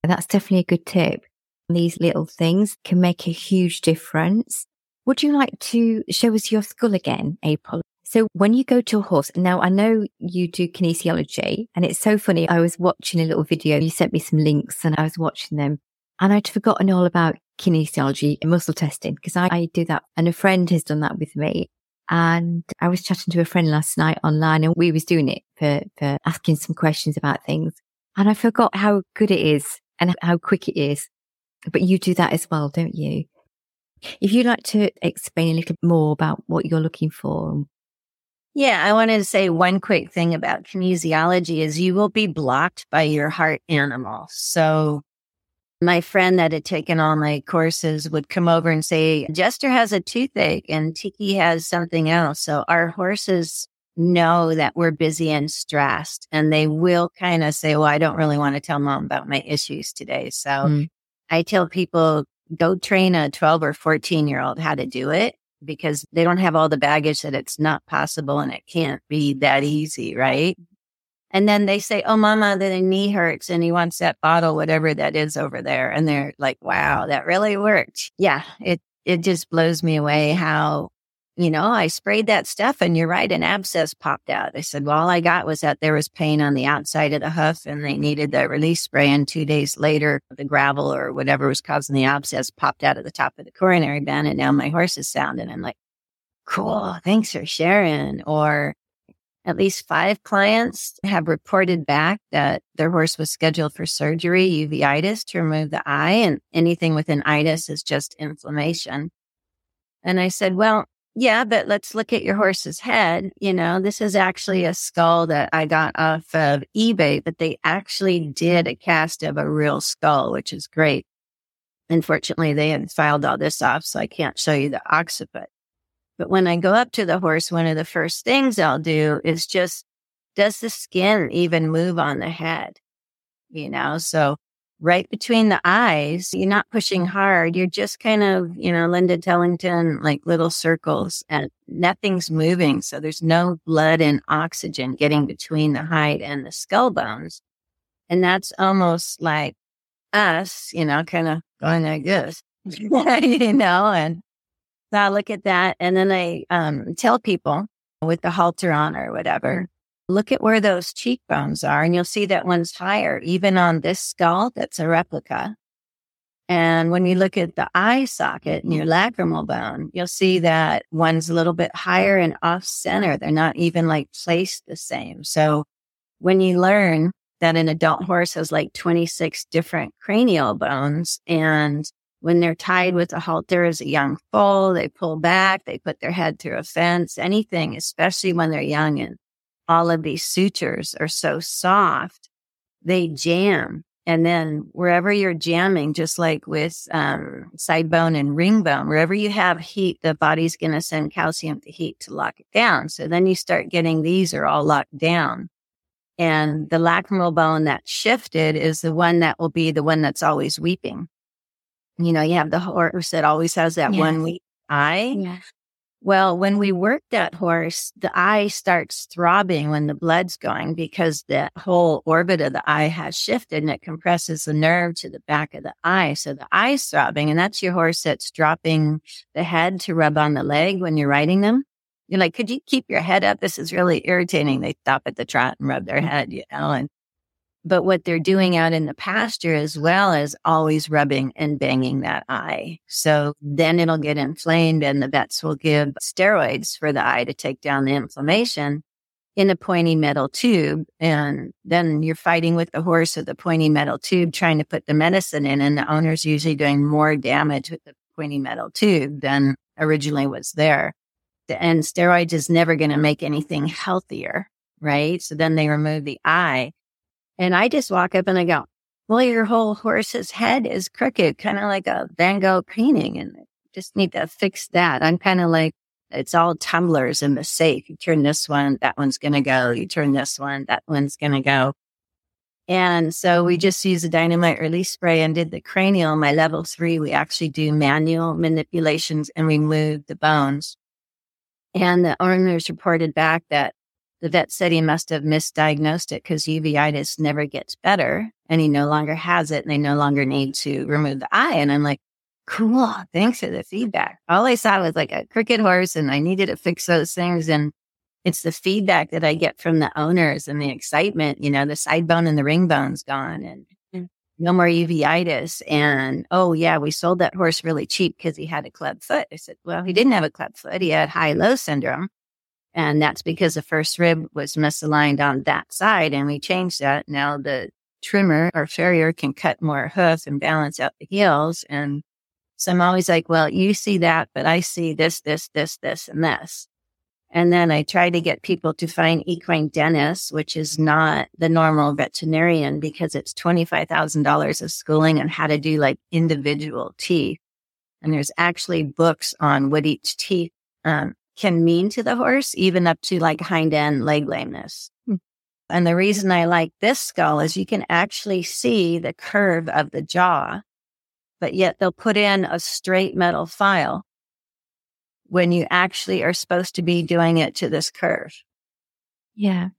That's definitely a good tip. These little things can make a huge difference. Would you like to show us your skull again, April? So when you go to a horse, now I know you do kinesiology and it's so funny. I was watching a little video. You sent me some links and I was watching them and I'd forgotten all about kinesiology and muscle testing because I, I do that and a friend has done that with me. And I was chatting to a friend last night online and we was doing it for, for asking some questions about things. And I forgot how good it is and how quick it is. But you do that as well, don't you? If you'd like to explain a little more about what you're looking for yeah, I wanted to say one quick thing about kinesiology is you will be blocked by your heart animal. So my friend that had taken all my courses would come over and say, Jester has a toothache and Tiki has something else. So our horses know that we're busy and stressed and they will kind of say, well, I don't really want to tell mom about my issues today. So mm. I tell people, go train a 12 or 14 year old how to do it because they don't have all the baggage that it's not possible and it can't be that easy, right? And then they say, Oh, mama, the knee hurts and he wants that bottle, whatever that is over there. And they're like, wow, that really worked. Yeah. It, it just blows me away how you know, I sprayed that stuff and you're right, an abscess popped out. I said, well, all I got was that there was pain on the outside of the hoof and they needed the release spray. And two days later, the gravel or whatever was causing the abscess popped out of the top of the coronary band. And now my horse is sound. And I'm like, cool. Thanks for sharing. Or at least five clients have reported back that their horse was scheduled for surgery, uveitis to remove the eye and anything with an itis is just inflammation. And I said, well, yeah, but let's look at your horse's head. You know, this is actually a skull that I got off of eBay, but they actually did a cast of a real skull, which is great. Unfortunately, they had filed all this off, so I can't show you the occiput. But when I go up to the horse, one of the first things I'll do is just, does the skin even move on the head? You know, so right between the eyes, you're not pushing hard. You're just kind of, you know, Linda Tellington, like little circles and nothing's moving. So there's no blood and oxygen getting between the hide and the skull bones. And that's almost like us, you know, kind of going like this, you know, and so I look at that and then I um, tell people with the halter on or whatever, look at where those cheekbones are and you'll see that one's higher, even on this skull that's a replica. And when you look at the eye socket and your lacrimal bone, you'll see that one's a little bit higher and off center. They're not even like placed the same. So when you learn that an adult horse has like 26 different cranial bones and when they're tied with a halter as a young foal, they pull back, they put their head through a fence, anything, especially when they're young and all of these sutures are so soft, they jam. And then wherever you're jamming, just like with um, side bone and ring bone, wherever you have heat, the body's going to send calcium to heat to lock it down. So then you start getting these are all locked down. And the lacrimal bone that shifted is the one that will be the one that's always weeping. You know, you have the horse that always has that yes. one weak eye. Yeah. Well, when we work that horse, the eye starts throbbing when the blood's going because the whole orbit of the eye has shifted and it compresses the nerve to the back of the eye. So the eye's throbbing and that's your horse that's dropping the head to rub on the leg when you're riding them. You're like, could you keep your head up? This is really irritating. They stop at the trot and rub their mm. head, you know, and but what they're doing out in the pasture as well is always rubbing and banging that eye. So then it'll get inflamed and the vets will give steroids for the eye to take down the inflammation in a pointy metal tube. And then you're fighting with the horse with the pointy metal tube, trying to put the medicine in. And the owner's usually doing more damage with the pointy metal tube than originally was there. And steroids is never going to make anything healthier. Right. So then they remove the eye and I just walk up and I go, well, your whole horse's head is crooked, kind of like a Van Gogh painting. And just need to fix that. I'm kind of like, it's all tumblers in the safe. You turn this one, that one's going to go. You turn this one, that one's going to go. And so we mm-hmm. just used a dynamite release spray and did the cranial. My level three, we actually do manual manipulations and remove the bones. And the owners reported back that the vet said he must have misdiagnosed it because uveitis never gets better and he no longer has it and they no longer need to remove the eye. And I'm like, cool. Thanks for the feedback. All I saw was like a crooked horse and I needed to fix those things. And it's the feedback that I get from the owners and the excitement, you know, the side bone and the ring bone's gone and mm. no more uveitis. And oh, yeah, we sold that horse really cheap because he had a club foot. I said, well, he didn't have a club foot. He had high low syndrome. And that's because the first rib was misaligned on that side. And we changed that. Now the trimmer or farrier can cut more hoof and balance out the heels. And so I'm always like, well, you see that, but I see this, this, this, this, and this. And then I try to get people to find equine dentists, which is not the normal veterinarian because it's $25,000 of schooling on how to do like individual teeth. And there's actually books on what each teeth um, can mean to the horse, even up to like hind end leg lameness. Hmm. And the reason I like this skull is you can actually see the curve of the jaw, but yet they'll put in a straight metal file when you actually are supposed to be doing it to this curve. Yeah.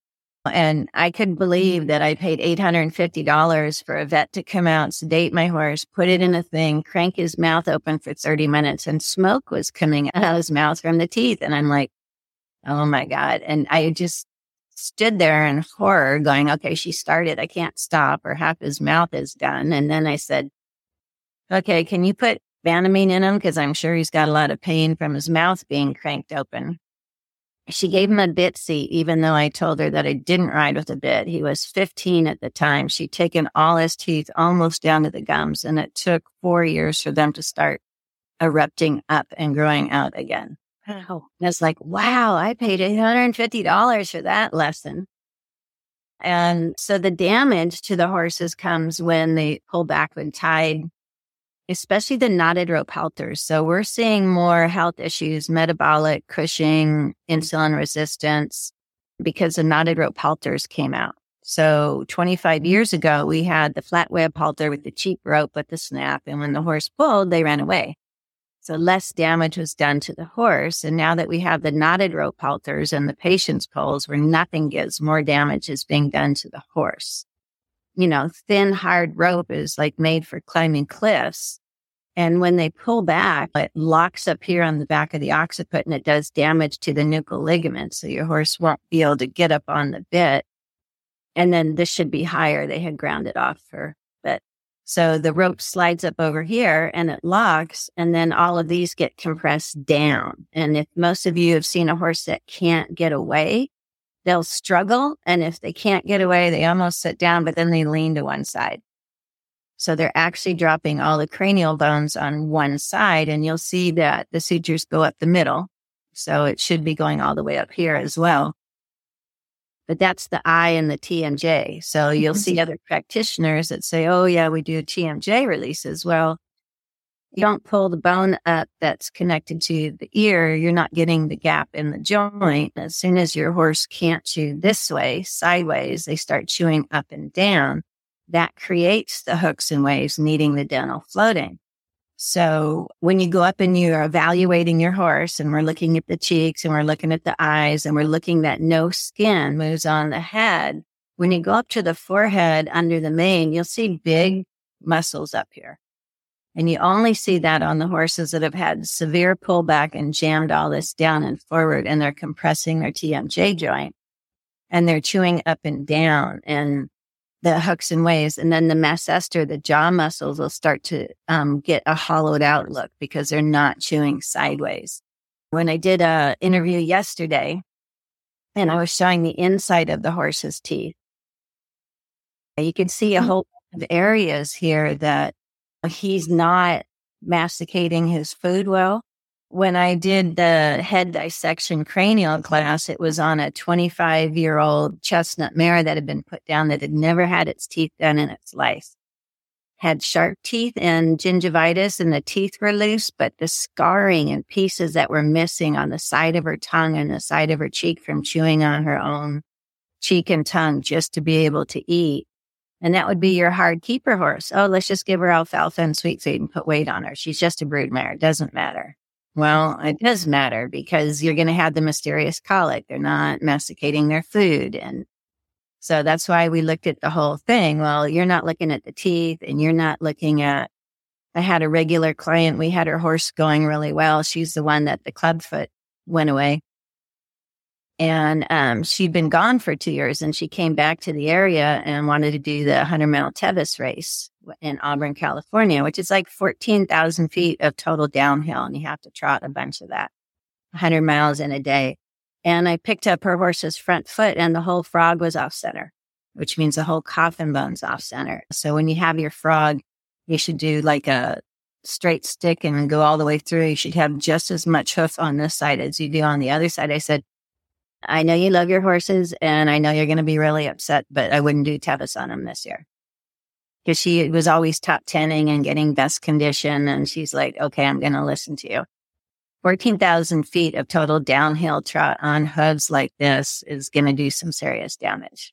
And I couldn't believe mm-hmm. that I paid $850 for a vet to come out, sedate my horse, put it in a thing, crank his mouth open for 30 minutes, and smoke was coming out of his mouth from the teeth. And I'm like, oh my God. And I just stood there in horror going, okay, she started. I can't stop, or half his mouth is done. And then I said, okay, can you put Banamine in him? Because I'm sure he's got a lot of pain from his mouth being cranked open. She gave him a bit seat, even though I told her that I didn't ride with a bit. He was 15 at the time. She'd taken all his teeth almost down to the gums, and it took four years for them to start erupting up and growing out again. Wow. And it's like, wow, I paid $850 for that lesson. And so the damage to the horses comes when they pull back when tied especially the knotted rope halters. So we're seeing more health issues, metabolic, Cushing, insulin resistance, because the knotted rope halters came out. So 25 mm-hmm. years ago, we had the flat web halter with the cheap rope with the snap. And when the horse pulled, they ran away. So less damage was done to the horse. And now that we have the knotted rope halters and the patience poles where nothing gives, more damage is being done to the horse. You know, thin, hard rope is like made for climbing cliffs. And when they pull back, it locks up here on the back of the occiput and it does damage to the nuchal ligament. So your horse won't be able to get up on the bit. And then this should be higher. They had ground it off for but so the rope slides up over here and it locks, and then all of these get compressed down. And if most of you have seen a horse that can't get away, they'll struggle. And if they can't get away, they almost sit down, but then they lean to one side. So they're actually dropping all the cranial bones on one side, and you'll see that the sutures go up the middle. So it should be going all the way up here as well but that's the eye and the TMJ. So you'll see mm-hmm. other practitioners that say, oh, yeah, we do TMJ releases. Well, you don't pull the bone up that's connected to the ear. You're not getting the gap in the joint. As soon as your horse can't chew this way, sideways, they start chewing up and down. That creates the hooks and waves needing the dental floating. So when you go up and you're evaluating your horse and we're looking at the cheeks and we're looking at the eyes and we're looking that no skin moves on the head. When you go up to the forehead under the mane, you'll see big muscles up here. And you only see that on the horses that have had severe pullback and jammed all this down and forward and they're compressing their TMJ joint and they're chewing up and down. And the hooks and waves. And then the masseter, the jaw muscles will start to um, get a hollowed out look because they're not chewing sideways. When I did a interview yesterday and I was showing the inside of the horse's teeth, you can see a mm. whole of areas here that he's not masticating his food well when I did the head dissection cranial class, it was on a 25 year old chestnut mare that had been put down that had never had its teeth done in its life. Had sharp teeth and gingivitis and the teeth were loose, but the scarring and pieces that were missing on the side of her tongue and the side of her cheek from chewing on her own cheek and tongue just to be able to eat. And that would be your hard keeper horse. Oh, let's just give her alfalfa and sweet feed and put weight on her. She's just a brood mare. It doesn't matter. Well, it does matter because you're going to have the mysterious colic. They're not masticating their food. And so that's why we looked at the whole thing. Well, you're not looking at the teeth and you're not looking at, I had a regular client. We had her horse going really well. She's the one that the clubfoot went away. And um, she'd been gone for two years and she came back to the area and wanted to do the 100 mile Tevis race in Auburn, California, which is like 14,000 feet of total downhill. And you have to trot a bunch of that 100 miles in a day. And I picked up her horse's front foot and the whole frog was off center, which means the whole coffin bone's off center. So when you have your frog, you should do like a straight stick and go all the way through. You should have just as much hoof on this side as you do on the other side. I said, I know you love your horses and I know you're going to be really upset, but I wouldn't do Tevis on them this year. Because she was always top tenning and getting best condition. And she's like, okay, I'm going to listen to you. 14,000 feet of total downhill trot on hooves like this is going to do some serious damage.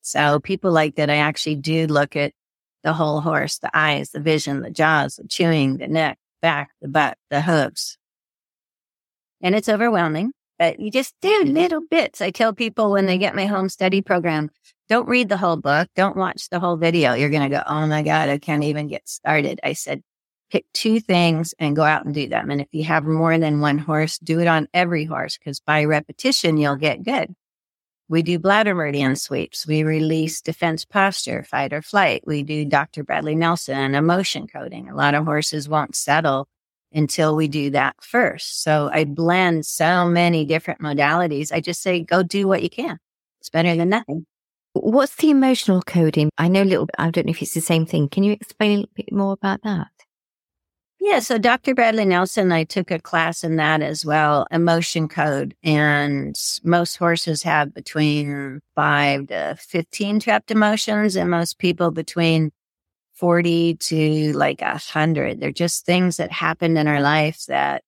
So people like that, I actually do look at the whole horse, the eyes, the vision, the jaws, the chewing, the neck, back, the butt, the hooves. And it's overwhelming but you just do mm-hmm. little bits. I tell people when they get my home study program, don't read the whole book. Don't watch the whole video. You're going to go, Oh my God, I can't even get started. I said, pick two things and go out and do them. And if you have more than one horse, do it on every horse because by repetition, you'll get good. We do bladder meridian sweeps. We release defense posture, fight or flight. We do Dr. Bradley Nelson emotion coding. A lot of horses won't settle until we do that first. So I blend so many different modalities. I just say, go do what you can. It's better than nothing. What's the emotional coding? I know a little bit, I don't know if it's the same thing. Can you explain a little bit more about that? Yeah, so Dr. Bradley Nelson, I took a class in that as well, emotion code. And most horses have between five to 15 trapped emotions, and most people between 40 to like a hundred. They're just things that happened in our life that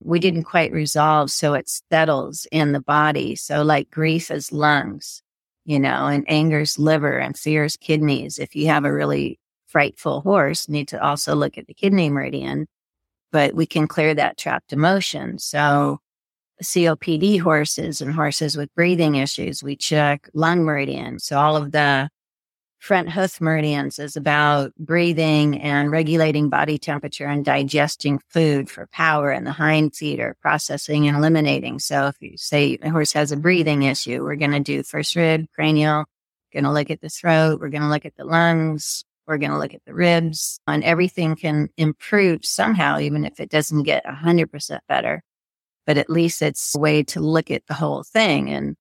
we didn't quite resolve. So it settles in the body. So like grief is lungs, you know, and anger's liver and fear's kidneys. If you have a really frightful horse, need to also look at the kidney meridian, but we can clear that trapped emotion. So COPD horses and horses with breathing issues, we check lung meridian. So all of the front hoof meridians is about breathing and regulating body temperature and digesting food for power and the hind feet are processing and eliminating. So if you say a horse has a breathing issue, we're going to do first rib, cranial, going to look at the throat. We're going to look at the lungs. We're going to look at the ribs and everything can improve somehow, even if it doesn't get a hundred percent better, but at least it's a way to look at the whole thing. And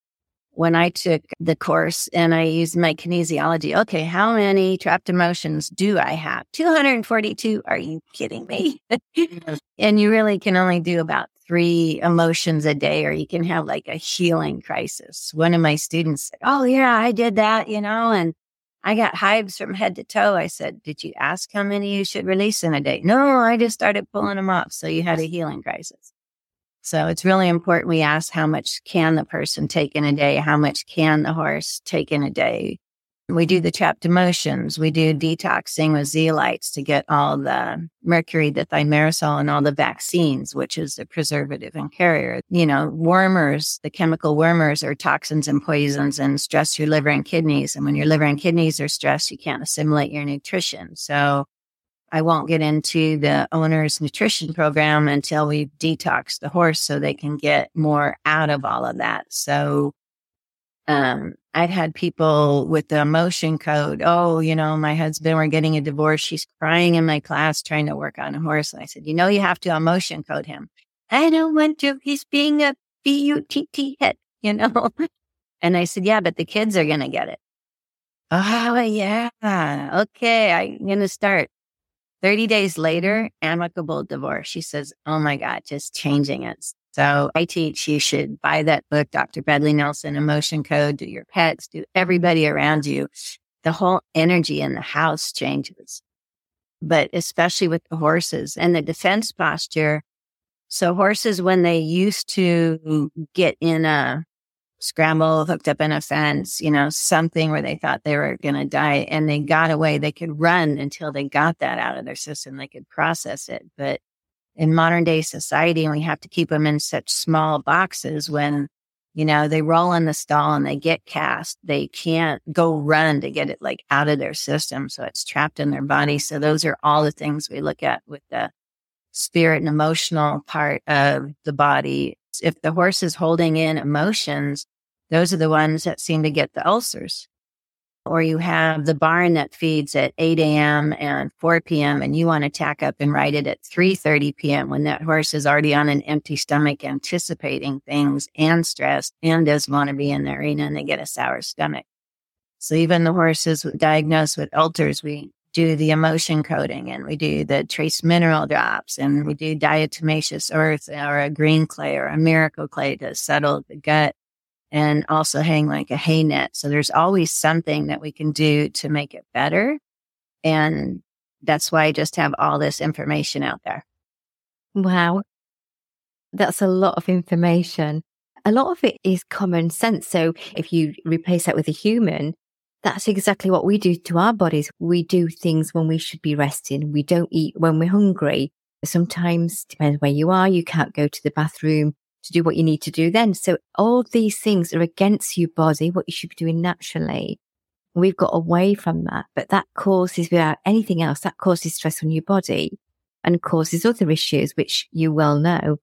when I took the course and I used my kinesiology. Okay, how many trapped emotions do I have? 242. Are you kidding me? and you really can only do about three emotions a day, or you can have like a healing crisis. One of my students said, Oh, yeah, I did that, you know, and I got hives from head to toe. I said, Did you ask how many you should release in a day? No, I just started pulling them off. So you had a healing crisis. So it's really important we ask how much can the person take in a day? How much can the horse take in a day? We do the trapped emotions. We do detoxing with zeolites to get all the mercury, the thimerosal, and all the vaccines, which is the preservative and carrier. You know, wormers, the chemical wormers are toxins and poisons and stress your liver and kidneys. And when your liver and kidneys are stressed, you can't assimilate your nutrition. So I won't get into the owner's nutrition program until we detox the horse so they can get more out of all of that. So, um, I've had people with the emotion code. Oh, you know, my husband, we're getting a divorce. She's crying in my class trying to work on a horse. And I said, you know, you have to emotion code him. I don't want to. He's being a B-U-T-T head, you know? and I said, yeah, but the kids are going to get it. Oh, yeah. Okay. I'm going to start 30 days later, amicable divorce. She says, Oh my God, just changing it. So I teach you should buy that book, Dr. Bradley Nelson, Emotion Code, do your pets, do everybody around you. The whole energy in the house changes, but especially with the horses and the defense posture. So horses, when they used to get in a scramble, hooked up in a fence, you know, something where they thought they were going to die and they got away. They could run until they got that out of their system. They could process it. But in modern day society, we have to keep them in such small boxes when, you know, they roll in the stall and they get cast. They can't go run to get it like out of their system. So it's trapped in their body. So those are all the things we look at with the spirit and emotional part of the body if the horse is holding in emotions, those are the ones that seem to get the ulcers. Or you have the barn that feeds at 8 a.m. and 4 p.m. and you want to tack up and ride it at 3.30 p.m. when that horse is already on an empty stomach, anticipating things and stressed and doesn't want to be in the arena and they get a sour stomach. So even the horses diagnosed with ulcers, we do the emotion coding and we do the trace mineral drops and we do diatomaceous earth or a green clay or a miracle clay to settle the gut and also hang like a hay net. So there's always something that we can do to make it better. And that's why I just have all this information out there. Wow. That's a lot of information. A lot of it is common sense. So if you replace that with a human, that's exactly what we do to our bodies. We do things when we should be resting. We don't eat when we're hungry. Sometimes, depends where you are, you can't go to the bathroom to do what you need to do then. So all these things are against your body, what you should be doing naturally. We've got away from that, but that causes without anything else, that causes stress on your body and causes other issues, which you well know.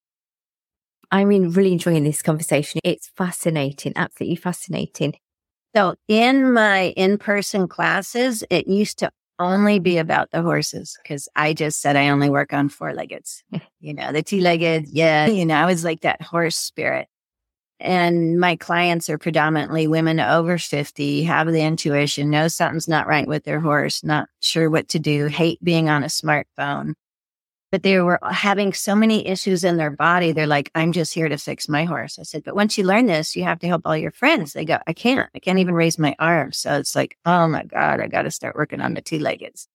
I mean, really enjoying this conversation. It's fascinating, absolutely fascinating. So in my in-person classes, it used to only be about the horses because I just said I only work on four leggeds, you know, the two legged. Yeah. You know, I was like that horse spirit. And my clients are predominantly women over 50, have the intuition, know something's not right with their horse, not sure what to do, hate being on a smartphone but they were having so many issues in their body. They're like, I'm just here to fix my horse. I said, but once you learn this, you have to help all your friends. They go, I can't, I can't even raise my arm. So it's like, oh my God, I got to start working on the two leggeds.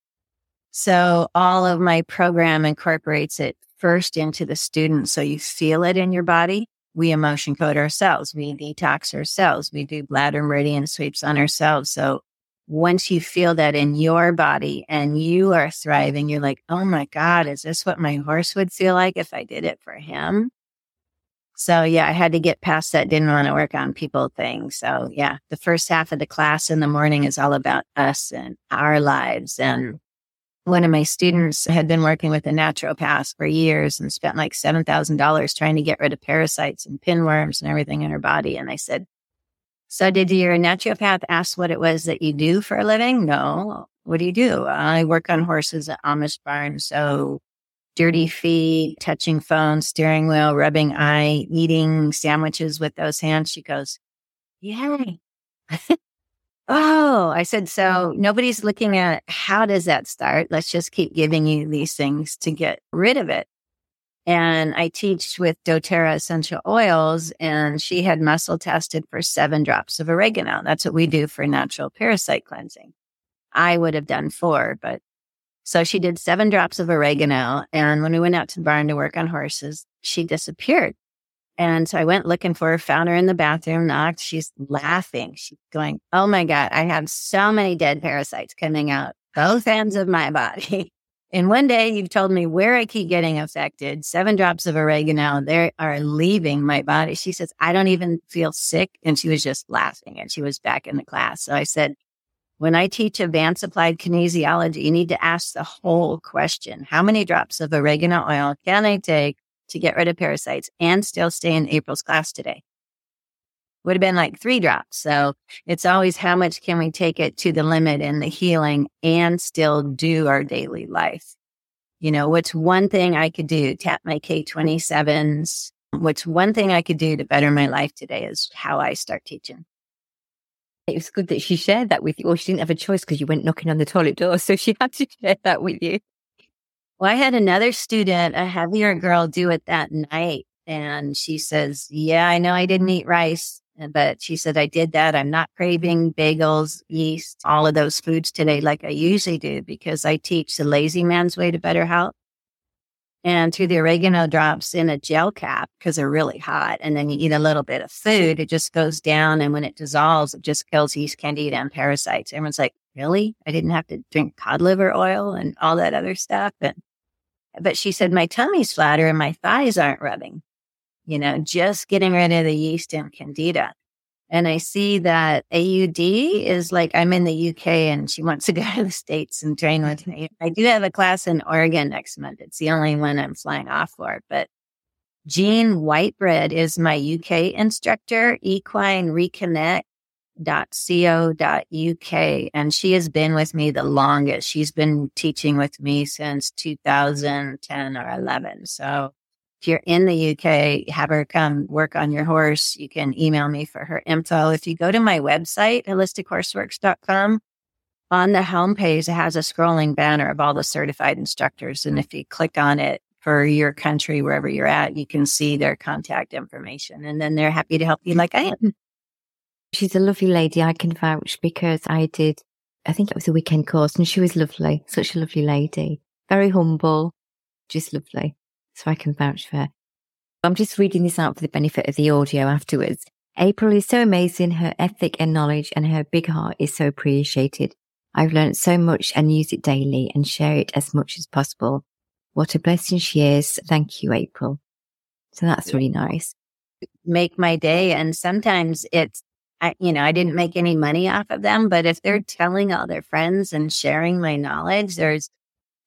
So all of my program incorporates it first into the student. So you feel it in your body. We emotion code ourselves. We detox ourselves. We do bladder meridian sweeps on ourselves. So once you feel that in your body and you are thriving, you're like, oh my God, is this what my horse would feel like if I did it for him? So yeah, I had to get past that didn't want to work on people thing. So yeah, the first half of the class in the morning is all about us and our lives. And mm. one of my students had been working with a naturopath for years and spent like $7,000 trying to get rid of parasites and pinworms and everything in her body. And I said, so did your naturopath ask what it was that you do for a living? No. What do you do? I work on horses at Amish barn. So dirty feet, touching phone, steering wheel, rubbing eye, eating sandwiches with those hands. She goes, yay. oh, I said, so nobody's looking at how does that start? Let's just keep giving you these things to get rid of it. And I teach with doTERRA essential oils and she had muscle tested for seven drops of oregano. That's what we do for natural parasite cleansing. I would have done four, but so she did seven drops of oregano. And when we went out to the barn to work on horses, she disappeared. And so I went looking for her, found her in the bathroom, knocked. She's laughing. She's going, Oh my God, I have so many dead parasites coming out both ends of my body. And one day you've told me where I keep getting affected, seven drops of oregano, they are leaving my body. She says, I don't even feel sick. And she was just laughing and she was back in the class. So I said, when I teach advanced applied kinesiology, you need to ask the whole question. How many drops of oregano oil can I take to get rid of parasites and still stay in April's class today? Would have been like three drops. So it's always how much can we take it to the limit in the healing and still do our daily life? You know, what's one thing I could do? Tap my K27s. What's one thing I could do to better my life today is how I start teaching. It was good that she shared that with you. Or she didn't have a choice because you went knocking on the toilet door. So she had to share that with you. Well, I had another student, a heavier girl, do it that night. And she says, Yeah, I know I didn't eat rice Uh, but she said, I did that. I'm not craving bagels, yeast, all of those foods today like I usually do because I teach the lazy man's way to better health. And through the oregano drops in a gel cap because they're really hot. And then you eat a little bit of food, it just goes down. And when it dissolves, it just kills yeast, candida, and parasites. Everyone's like, really? I didn't have to drink cod liver oil and all that other stuff. And, but she said, my tummy's flatter and my thighs aren't rubbing you know, just getting rid of the yeast and candida. And I see that AUD is like, I'm in the UK and she wants to go to the States and train with me. I do have a class in Oregon next month. It's the only one I'm flying off for. But Jean Whitebread is my UK instructor, equine and she has been with me the longest. She's been teaching with me since 2010 or 11. So if you're in the UK, have her come work on your horse. You can email me for her info. If you go to my website, holistichorseworks.com, on the homepage, it has a scrolling banner of all the certified instructors. And if you click on it for your country, wherever you're at, you can see their contact information. And then they're happy to help you like I am. She's a lovely lady. I can vouch because I did, I think it was a weekend course and she was lovely. Such a lovely lady. Very humble, just lovely so I can vouch for her. I'm just reading this out for the benefit of the audio afterwards. April is so amazing. Her ethic and knowledge and her big heart is so appreciated. I've learned so much and use it daily and share it as much as possible. What a blessing she is. Thank you, April. So that's really nice. Make my day. And sometimes it's, I, you know, I didn't make any money off of them, but if they're mm. telling all their friends and sharing my knowledge, there's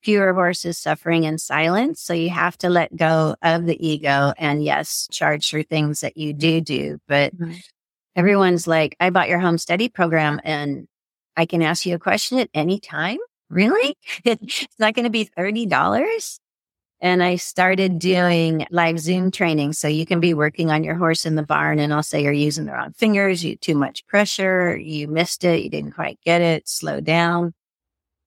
fewer horses suffering in silence. So you have to let go of the ego and yes, charge for things that you do do. But right. everyone's like, I bought your home study program and I can ask you a question at any time. Really? it's not going to be $30. And I started doing live Zoom training. So you can be working on your horse in the barn and I'll say you're using the wrong fingers, you too much pressure, you missed it, you didn't quite get it, slow down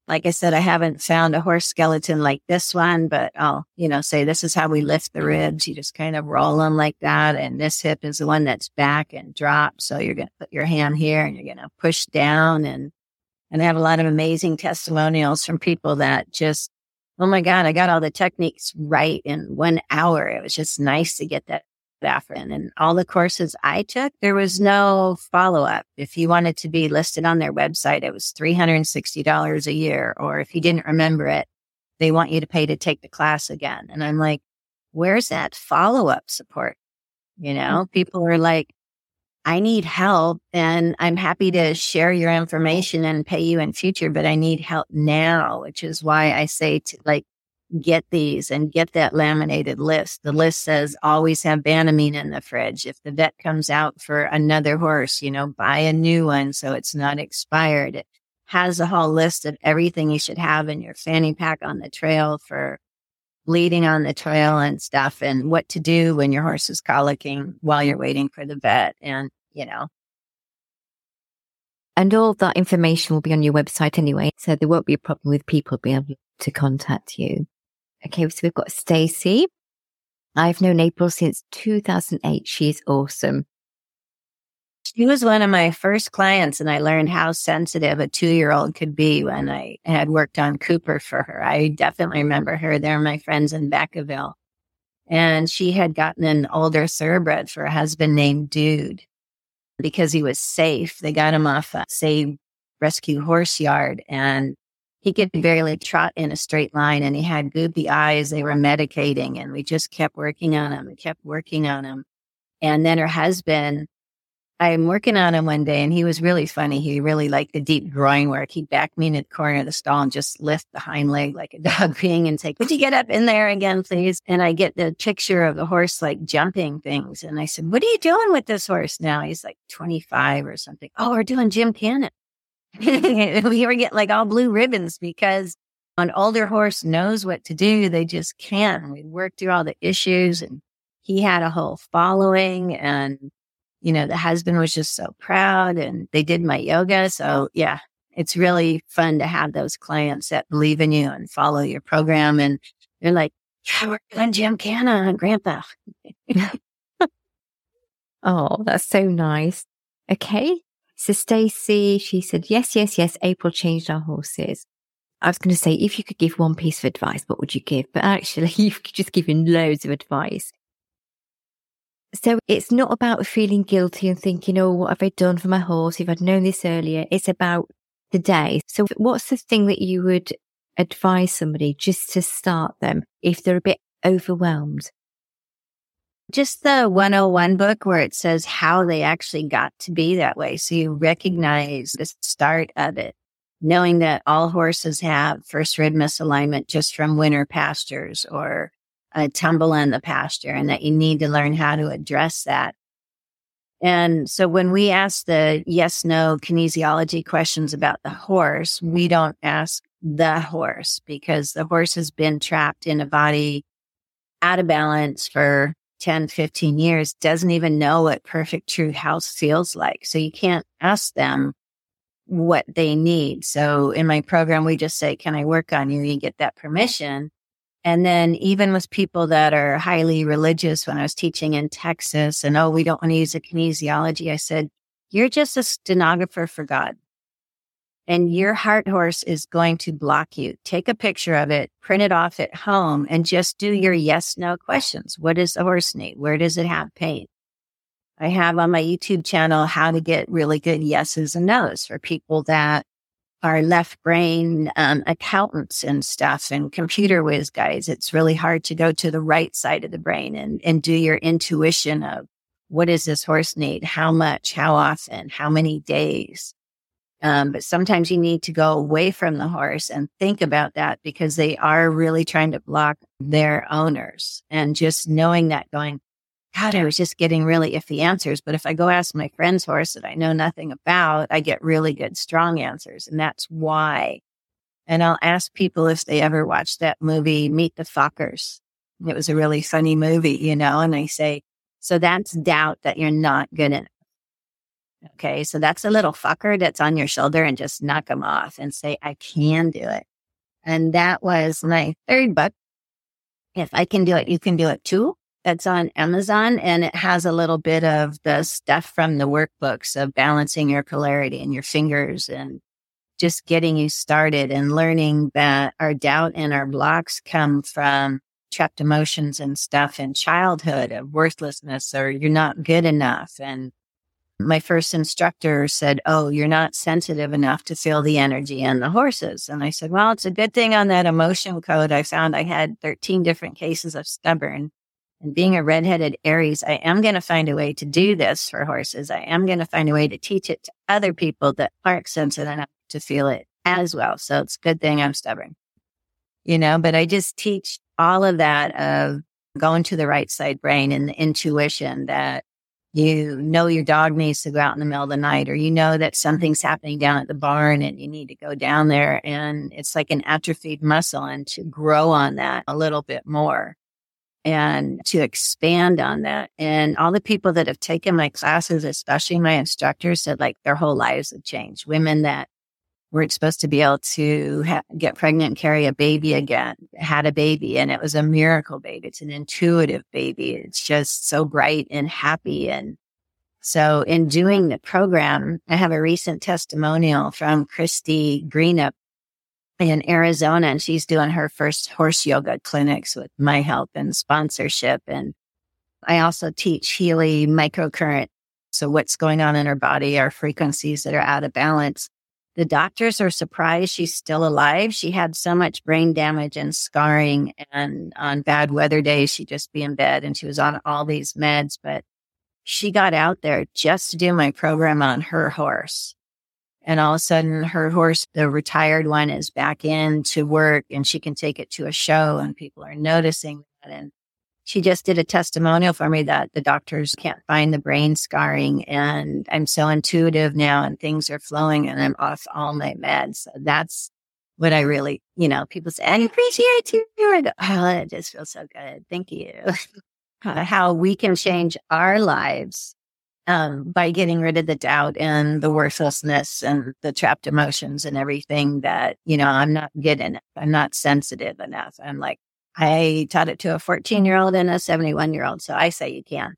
like I said, I haven't found a horse skeleton like this one, but I'll, you know, say this is how we lift the ribs. You just kind of roll them like that. And this hip is the one that's back and drop. So you're going to put your hand here and you're going to push down and And I have a lot of amazing testimonials from people that just, oh my God, I got all the techniques right in one hour. It was just nice to get that Afrin. And all the courses I took, there was no follow up. If you wanted to be listed on their website, it was $360 a year. Or if you didn't remember it, they want you to pay to take the class again. And I'm like, where's that follow up support? You know, mm-hmm. people are like, I need help and I'm happy to share your information and pay you in future, but I need help now, which is why I say to like, get these and get that laminated list. The list says always have Banamine in the fridge. If the vet comes out for another horse, you know, buy a new one so it's not expired. It has a whole list of everything you should have in your fanny pack on the trail for bleeding on the trail and stuff and what to do when your horse is colicking while you're waiting for the vet. And, you know, and all that information will be on your website anyway. So there won't be a problem with people being able to contact you. Okay. So we've got Stacy. I've known April since 2008. She's awesome. She was one of my first clients, and I learned how sensitive a two year old could be when I had worked on Cooper for her. I definitely remember her. They're my friends in Vacaville. And she had gotten an older thoroughbred for a husband named Dude because he was safe. They got him off a Save Rescue Horse Yard and he could barely trot in a straight line and he had goopy eyes. They were medicating and we just kept working on him and kept working on him. And then her husband I'm working on him one day and he was really funny. He really liked the deep groin work. He'd back me in the corner of the stall and just lift the hind leg like a dog being and say, could you get up in there again, please? And I get the picture of the horse like jumping things. And I said, what are you doing with this horse now? He's like 25 or something. Oh, we're doing gymkhana. we were getting like all blue ribbons because an older horse knows what to do. They just can't. We worked through all the issues and he had a whole following and you know, the husband was just so proud and they did my yoga. So yeah, it's really fun to have those clients that believe in you and follow your program. And they're like, yeah, we're doing Gymkhana on grandpa. oh, that's so nice. Okay. So Stacy, she said, yes, yes, yes. April changed our horses. I was going to say, if you could give one piece of advice, what would you give? But actually, you've just given loads of advice. So it's not about feeling guilty and thinking, oh, what have I done for my horse? If I'd known this earlier, it's about today. So what's the thing that you would advise somebody just to start them if they're a bit overwhelmed? Just the 101 book where it says how they actually got to be that way. So you recognize the start of it, knowing that all horses have first rib misalignment just from winter pastures or a tumble in the pasture and that you need to learn how to address that. And so when we ask the yes, no kinesiology questions about the horse, we don't ask the horse because the horse has been trapped in a body out of balance for 10, 15 years, doesn't even know what perfect true health feels like. So you can't ask them what they need. So in my program, we just say, can I work on you? You get that permission. And then even with people that are highly religious, when I was teaching in Texas and, oh, we don't want to use a kinesiology, I said, you're just a stenographer for God. And your heart horse is going to block you. Take a picture of it, print it off at home and just do your yes, no questions. What does the horse need? Where does it have pain? I have on my YouTube channel how to get really good yeses and nos for people that are left brain um, accountants and stuff and computer whiz guys, it's really hard to go to the right side of the brain and, and do your intuition of what does this horse need? How much? How often? How many days? Um, but sometimes you need to go away from the horse and think about that because they are really trying to block their owners. And just knowing that going, God, I was just getting really iffy answers. But if I go ask my friend's horse that I know nothing about, I get really good, strong answers. And that's why. And I'll ask people if they ever watched that movie, Meet the Fockers. It was a really funny movie, you know, and I say, so that's doubt that you're not good enough. Okay. So that's a little Focker that's on your shoulder and just knock them off and say, I can do it. And that was my third book. If I can do it, you can do it too that's on Amazon and it has a little bit of the stuff from the workbooks of balancing your polarity and your fingers and just getting you started and learning that our doubt and our blocks come from trapped emotions and stuff in childhood of worthlessness or you're not good enough. And my first instructor said, Oh, you're not sensitive enough to feel the energy in the horses. And I said, Well, it's a good thing on that emotion code. I found I had 13 different cases of stubborn. And being a redheaded Aries, I am going to find a way to do this for horses. I am going to find a way to teach it to other people that aren't sensitive enough to feel it as well. So it's a good thing I'm stubborn, you know, but I just teach all of that of going to the right side brain and the intuition that you know your dog needs to go out in the middle of the night or you know that something's happening down at the barn and you need to go down there and it's like an atrophied muscle and to grow on that a little bit more and to expand on that. And all the people that have taken my classes especially my instructors said like their whole lives have changed. Women that weren't supposed to be able to ha- get pregnant and carry a baby again, had a baby, and it was a miracle baby. It's an intuitive baby. It's just so bright and happy. And so, in doing the program, I have a recent testimonial from Christy Greenup in Arizona, and she's doing her first horse yoga clinics with my help and sponsorship. And I also teach Healy microcurrent. So, what's going on in her body, our frequencies that are out of balance the doctors are surprised she's still alive. She had so much brain damage and scarring, and on bad weather days, she'd just be in bed and she was on all these meds. But she got out there just to do my program on her horse. And all of a sudden, her horse, the retired one, is back in to work and she can take it to a show, and people are noticing that. And she just did a testimonial for me that the doctors can't find the brain scarring and I'm so intuitive now and things are flowing and I'm off all my meds. So that's what I really, you know, people say, I appreciate you. I go, oh, it just feels so good. Thank you. How we can change our lives um, by getting rid of the doubt and the worthlessness and the trapped emotions and everything that, you know, I'm not good enough. I'm not sensitive enough. I'm like, I taught it to a 14 year old and a 71 year old. So I say you can.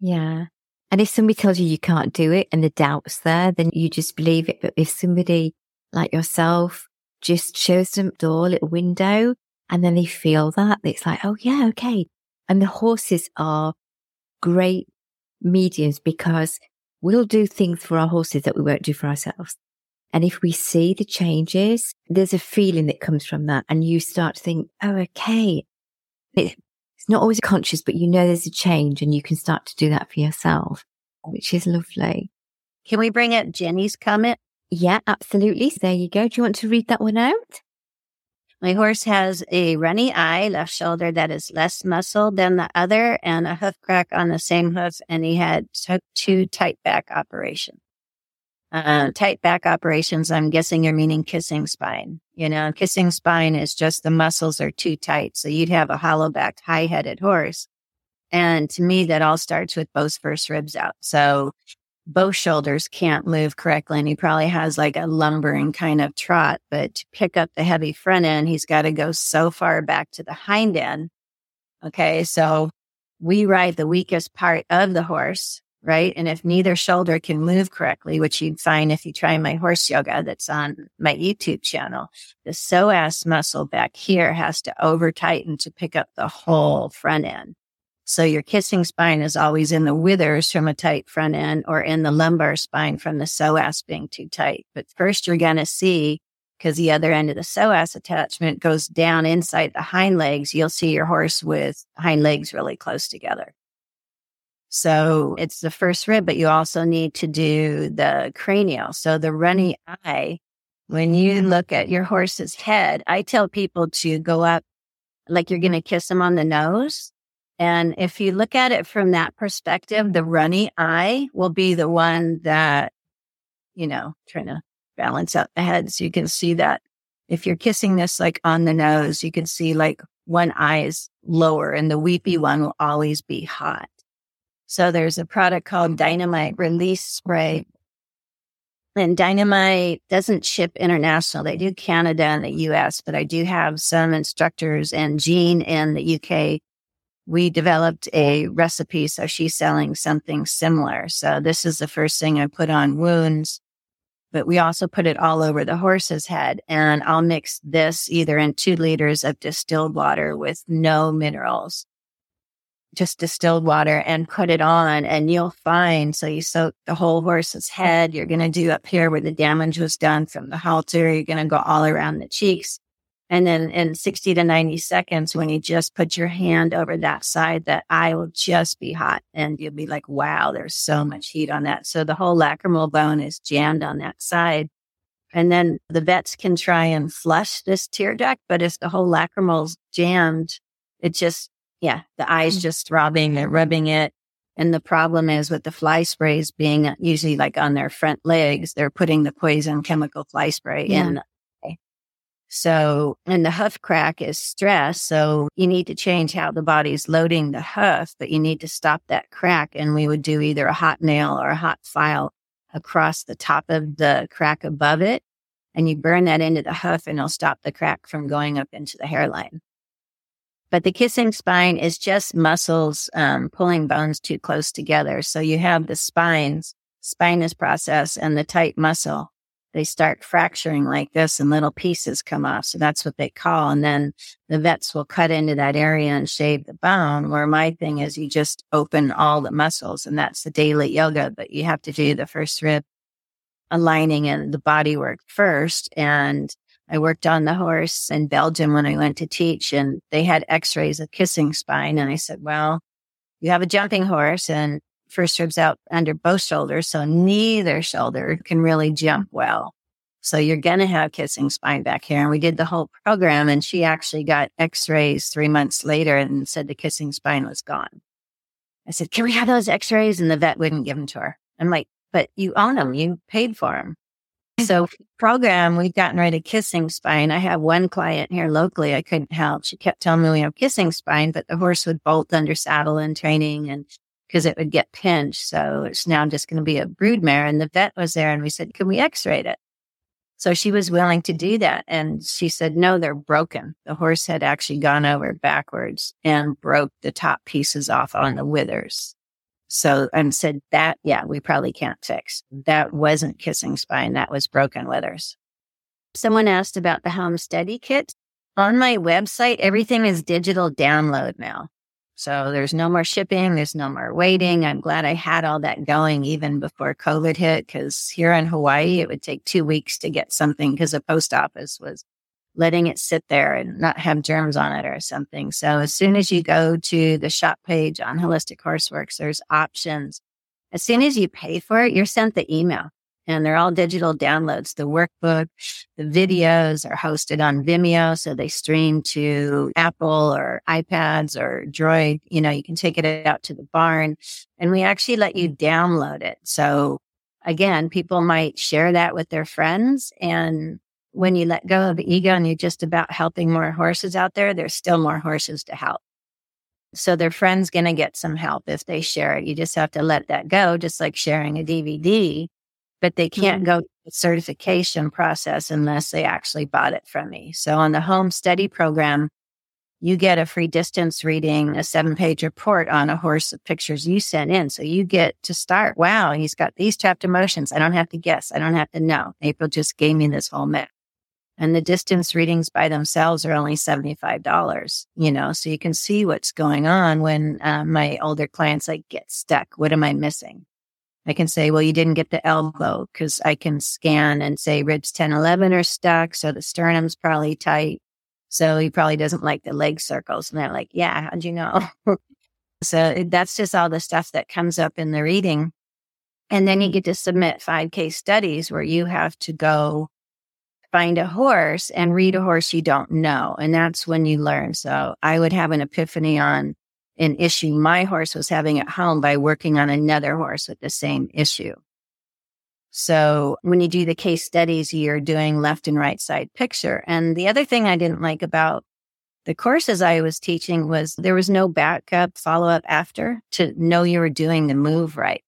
Yeah. And if somebody tells you you can't do it and the doubt's there, then you just believe it. But if somebody like yourself just shows them a door, little window, and then they feel that, it's like, oh yeah, okay. And the horses are great mediums because we'll do things for our horses that we won't do for ourselves. And if we see the changes, there's a feeling that comes from that. And you start to think, oh, okay. It's not always conscious, but you know there's a change and you can start to do that for yourself, which is lovely. Can we bring up Jenny's comment? Yeah, absolutely. There you go. Do you want to read that one out? My horse has a runny eye, left shoulder that is less muscle than the other, and a hoof crack on the same hoof, and he had two tight back operations uh, tight back operations, I'm guessing you're meaning kissing spine. You know, kissing spine is just the muscles are too tight. So you'd have a hollow backed, high headed horse. And to me, that all starts with both first ribs out. So both shoulders can't move correctly. And he probably has like a lumbering kind of trot, but to pick up the heavy front end, he's got to go so far back to the hind end. Okay. So we ride the weakest part of the horse right? And if neither shoulder can move correctly, which you'd find if you try my horse yoga that's on my YouTube channel, the psoas muscle back here has to over tighten to pick up the whole front end. So your kissing spine is always in the withers from a tight front end or in the lumbar spine from the psoas being too tight. But first you're going to see because the other end of the psoas attachment goes down inside the hind legs. You'll see your horse with hind legs really close together. So it's the first rib, but you also need to do the cranial. So the runny eye, when you look at your horse's head, I tell people to go up like you're going to kiss them on the nose. And if you look at it from that perspective, the runny eye will be the one that, you know, trying to balance out the head. So you can see that if you're kissing this like on the nose, you can see like one eye is lower and the weepy one will always be hot. So there's a product called Dynamite Release Spray. And Dynamite doesn't ship international. They do Canada and the US, but I do have some instructors and Jean in the UK. We developed a recipe. So she's selling something similar. So this is the first thing I put on wounds but we also put it all over the horse's head. And I'll mix this either in two liters of distilled water with no minerals, just distilled water and put it on and you'll find. So you soak the whole horse's head. You're going to do up here where the damage was done from the halter. You're going to go all around the cheeks. And then in 60 to 90 seconds, when you just put your hand over that side, that eye will just be hot and you'll be like, wow, there's so much heat on that. So the whole lacrimal bone is jammed on that side. And then the vets can try and flush this tear duct, but if the whole lacrimal's jammed, it just, yeah, the eye's mm. just throbbing, they're rubbing it. And the problem is with the fly sprays being usually like on their front legs, they're putting the poison chemical fly spray yeah. in so, and the hoof crack is stress. So you need to change how the body's loading the hoof, but you need to stop that crack. And we would do either a hot nail or a hot file across the top of the crack above it. And you burn that into the hoof and it'll stop the crack from going up into the hairline. But the kissing spine is just muscles um, pulling bones too close together. So you have the spines, spinous process and the tight muscle they start fracturing like this and little pieces come off. So that's what they call. And then the vets will cut into that area and shave the bone. Where my thing is you just open all the muscles and that's the daily yoga, but you have to do the first rib aligning and the body work first. And I worked on the horse in Belgium when I went to teach and they had x-rays of kissing spine. And I said, well, you have a jumping horse and first ribs out under both shoulders. So neither shoulder can really jump well. So you're going to have kissing spine back here. And we did the whole program and she actually got x-rays three months later and said the kissing spine was gone. I said, can we have those x-rays? And the vet wouldn't give them to her. I'm like, but you own them. You paid for them. So program, we've gotten rid of kissing spine. I have one client here locally I couldn't help. She kept telling me we have kissing spine, but the horse would bolt under saddle in training and because it would get pinched. So it's now just going to be a brood mare. And the vet was there and we said, can we x-ray it? So she was willing to do that. And she said, no, they're broken. The horse had actually gone over backwards and broke the top pieces off on the withers. So and said that, yeah, we probably can't fix. That wasn't kissing spine. That was broken withers. Someone asked about the home study kit. On my website, everything is digital download now. So there's no more shipping. There's no more waiting. I'm glad I had all that going even before COVID hit because here in Hawaii, it would take two weeks to get something because the post office was letting it sit there and not have germs on it or something. So as soon as you go to the shop page on Holistic Horseworks, there's options. As soon as you pay for it, you're sent the email and they're all digital downloads. The workbook, the videos are hosted on Vimeo. So they stream to Apple or iPads or Droid. You know, you can take it out to the barn and we actually let you download it. So again, people might share that with their friends. And when you let go of the ego and you're just about helping more horses out there, there's still more horses to help. So their friend's going to get some help if they share it. You just have to let that go, just like sharing a DVD but they can't mm-hmm. go the certification process unless they actually bought it from me. So on the home study program, you get a free distance reading, a seven page report on a horse of pictures you sent in. So you get to start. Wow, he's got these trapped emotions. I don't have to guess. I don't have to know. April just gave me this whole mix. And the distance readings by themselves are only $75, you know, so you can see what's going on when uh, my older clients like get stuck. What am I missing? I can say, well, you didn't get the elbow because I can scan and say ribs 10, 11 are stuck. So the sternum's probably tight. So he probably doesn't like the leg circles. And they're like, yeah, how'd you know? so that's just all the stuff that comes up in the reading. And then you get to submit five case studies where you have to go find a horse and read a horse you don't know. And that's when you learn. So I would have an epiphany on an issue my horse was having at home by working on another horse with the same issue. So when you do the case studies, you're doing left and right side picture. And the other thing I didn't like about the courses I was teaching was there was no backup follow up after to know you were doing the move right.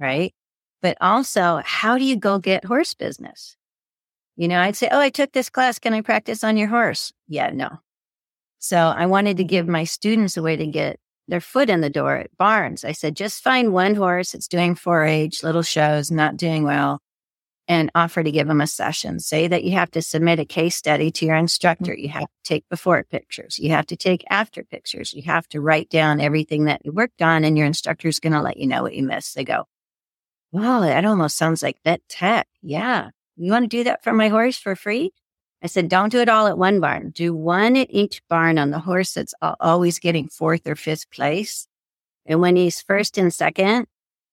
Right. But also, how do you go get horse business? You know, I'd say, Oh, I took this class. Can I practice on your horse? Yeah, no. So I wanted to give my students a way to get their foot in the door at barns. I said, just find one horse that's doing 4 H, little shows, not doing well. and offer to give them a session. Say that you have to submit a case study to your instructor. Mm-hmm. You have to take before pictures. You have to take after pictures. You have to write down everything that you worked on and your instructor is going to let you know what you missed. They go, wow, that almost sounds like vet tech. Yeah. You want to do that for my horse for free? I said, don't do it all at one barn. Do one at each barn on the horse that's always getting fourth or fifth place. And when he's first and second,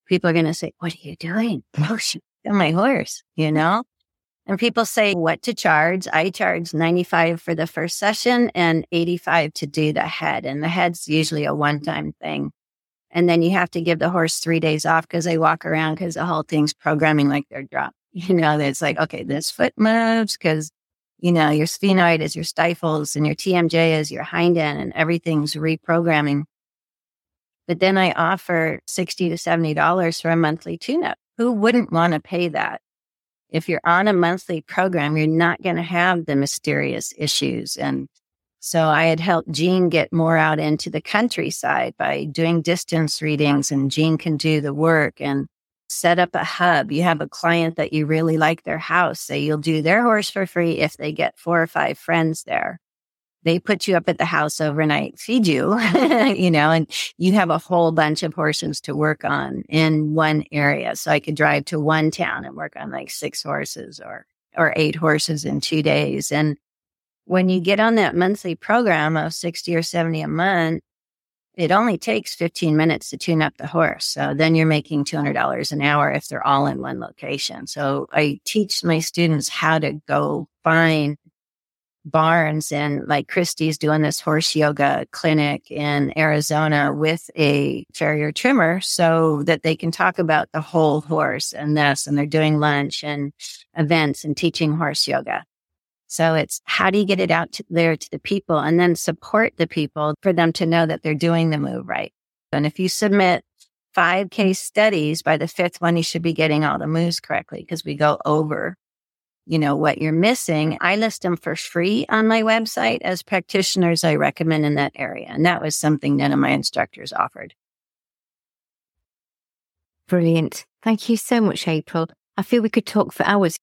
people are going to say, what are you doing? Oh, shoot, my horse, you know? And people say what to charge. I charge 95 for the first session and 85 to do the head. And the head's usually a one time thing. And then you have to give the horse three days off because they walk around because the whole thing's programming like they're dropped. You know, it's like, okay, this foot moves because, you know, your sphenoid is your stifles and your TMJ is your hind end and everything's reprogramming. But then I offer 60 to $70 for a monthly tune up. Who wouldn't want to pay that? If you're on a monthly program, you're not going to have the mysterious issues. And so I had helped Jean get more out into the countryside by doing distance readings and Jean can do the work and set up a hub. You have a client that you really like their house. Say you'll do their horse for free if they get four or five friends there they put you up at the house overnight, feed you, you know, and you have a whole bunch of horses to work on in one area. So I could drive to one town and work on like six horses or, or eight horses in two days. And when you get on that monthly program of 60 or 70 a month, it only takes 15 minutes to tune up the horse. So then you're making $200 an hour if they're all in one location. So I teach my students how to go find barns and like Christy's doing this horse yoga clinic in Arizona with a farrier trimmer so that they can talk about the whole horse and this and they're doing lunch and events and teaching horse yoga. So it's how do you get it out to there to the people and then support the people for them to know that they're doing the move right. And if you submit five case studies by the fifth one, you should be getting all the moves correctly because we go over you know, what you're missing, I list them for free on my website as practitioners I recommend in that area. And that was something none of my instructors offered. Brilliant. Thank you so much, April. I feel we could talk for hours.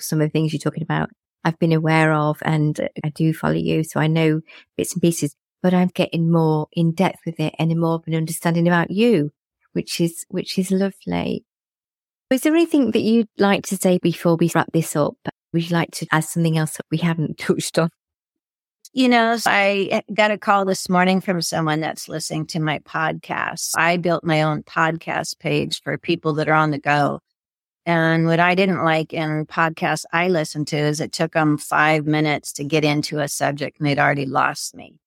Some of the things you're talking about, I've been aware of and I do follow you. So I know bits and pieces, but I'm getting more in depth with it and more of an understanding about you, which is, which is lovely. Is there anything that you'd like to say before we wrap this up? Would you like to add something else that we haven't touched on? You know, I eh, got a call this morning from someone that's listening to my podcast. I built my own podcast page for people that are on the go. And what I didn't like in podcasts I listened to is it took them five minutes to get into a subject and they'd already lost me.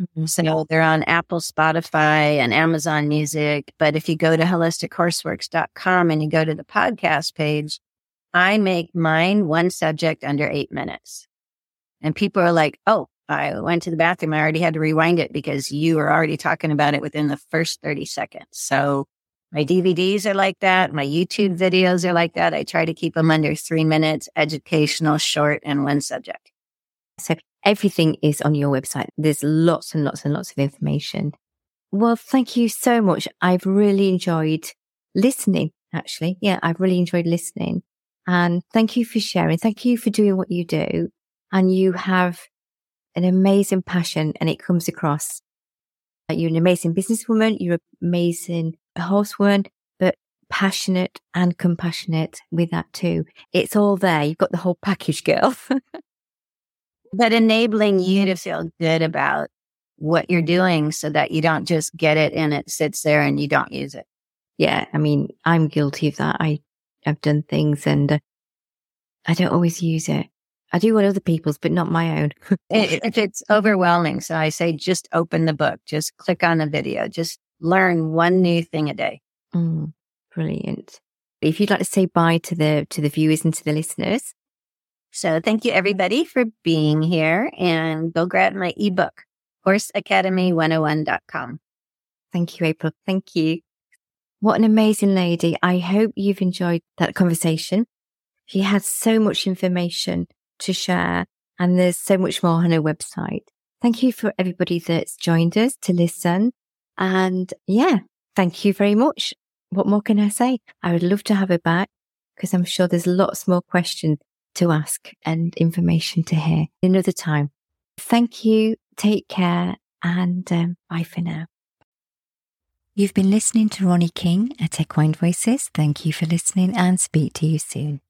Mm-hmm. So they're on Apple, Spotify, and Amazon Music. But if you go to holistichorseworks.com and you go to the podcast page, I make mine one subject under eight minutes. And people are like, oh, I went to the bathroom. I already had to rewind it because you were already talking about it within the first 30 seconds. So my DVDs are like that. My YouTube videos are like that. I try to keep them under three minutes, educational, short, and one subject. So everything is on your website. There's lots and lots and lots of information. Well, thank you so much. I've really enjoyed listening, actually. Yeah, I've really enjoyed listening. And thank you for sharing. Thank you for doing what you do. And you have an amazing passion and it comes across. You're an amazing businesswoman. You're amazing horsewoman, but passionate and compassionate with that too. It's all there. You've got the whole package, girl. but enabling you to feel good about what you're doing so that you don't just get it and it sits there and you don't use it. Yeah. I mean, I'm guilty of that. I, I've done things and uh, I don't always use it. I do want other people's, but not my own. if it's overwhelming. So I say, just open the book, just click on the video, just learn one new thing a day. Mm, brilliant. If you'd like to say bye to the, to the viewers and to the listeners, so thank you everybody for being here and go grab my ebook, horseacademy101.com. Thank you, April. Thank you. What an amazing lady. I hope you've enjoyed that conversation. She has so much information to share and there's so much more on her website. Thank you for everybody that's joined us to listen. And yeah, thank you very much. What more can I say? I would love to have her back because I'm sure there's lots more questions to ask and information to hear another time. Thank you. Take care and um, bye for now. You've been listening to Ronnie King at Equine Voices. Thank you for listening and speak to you soon.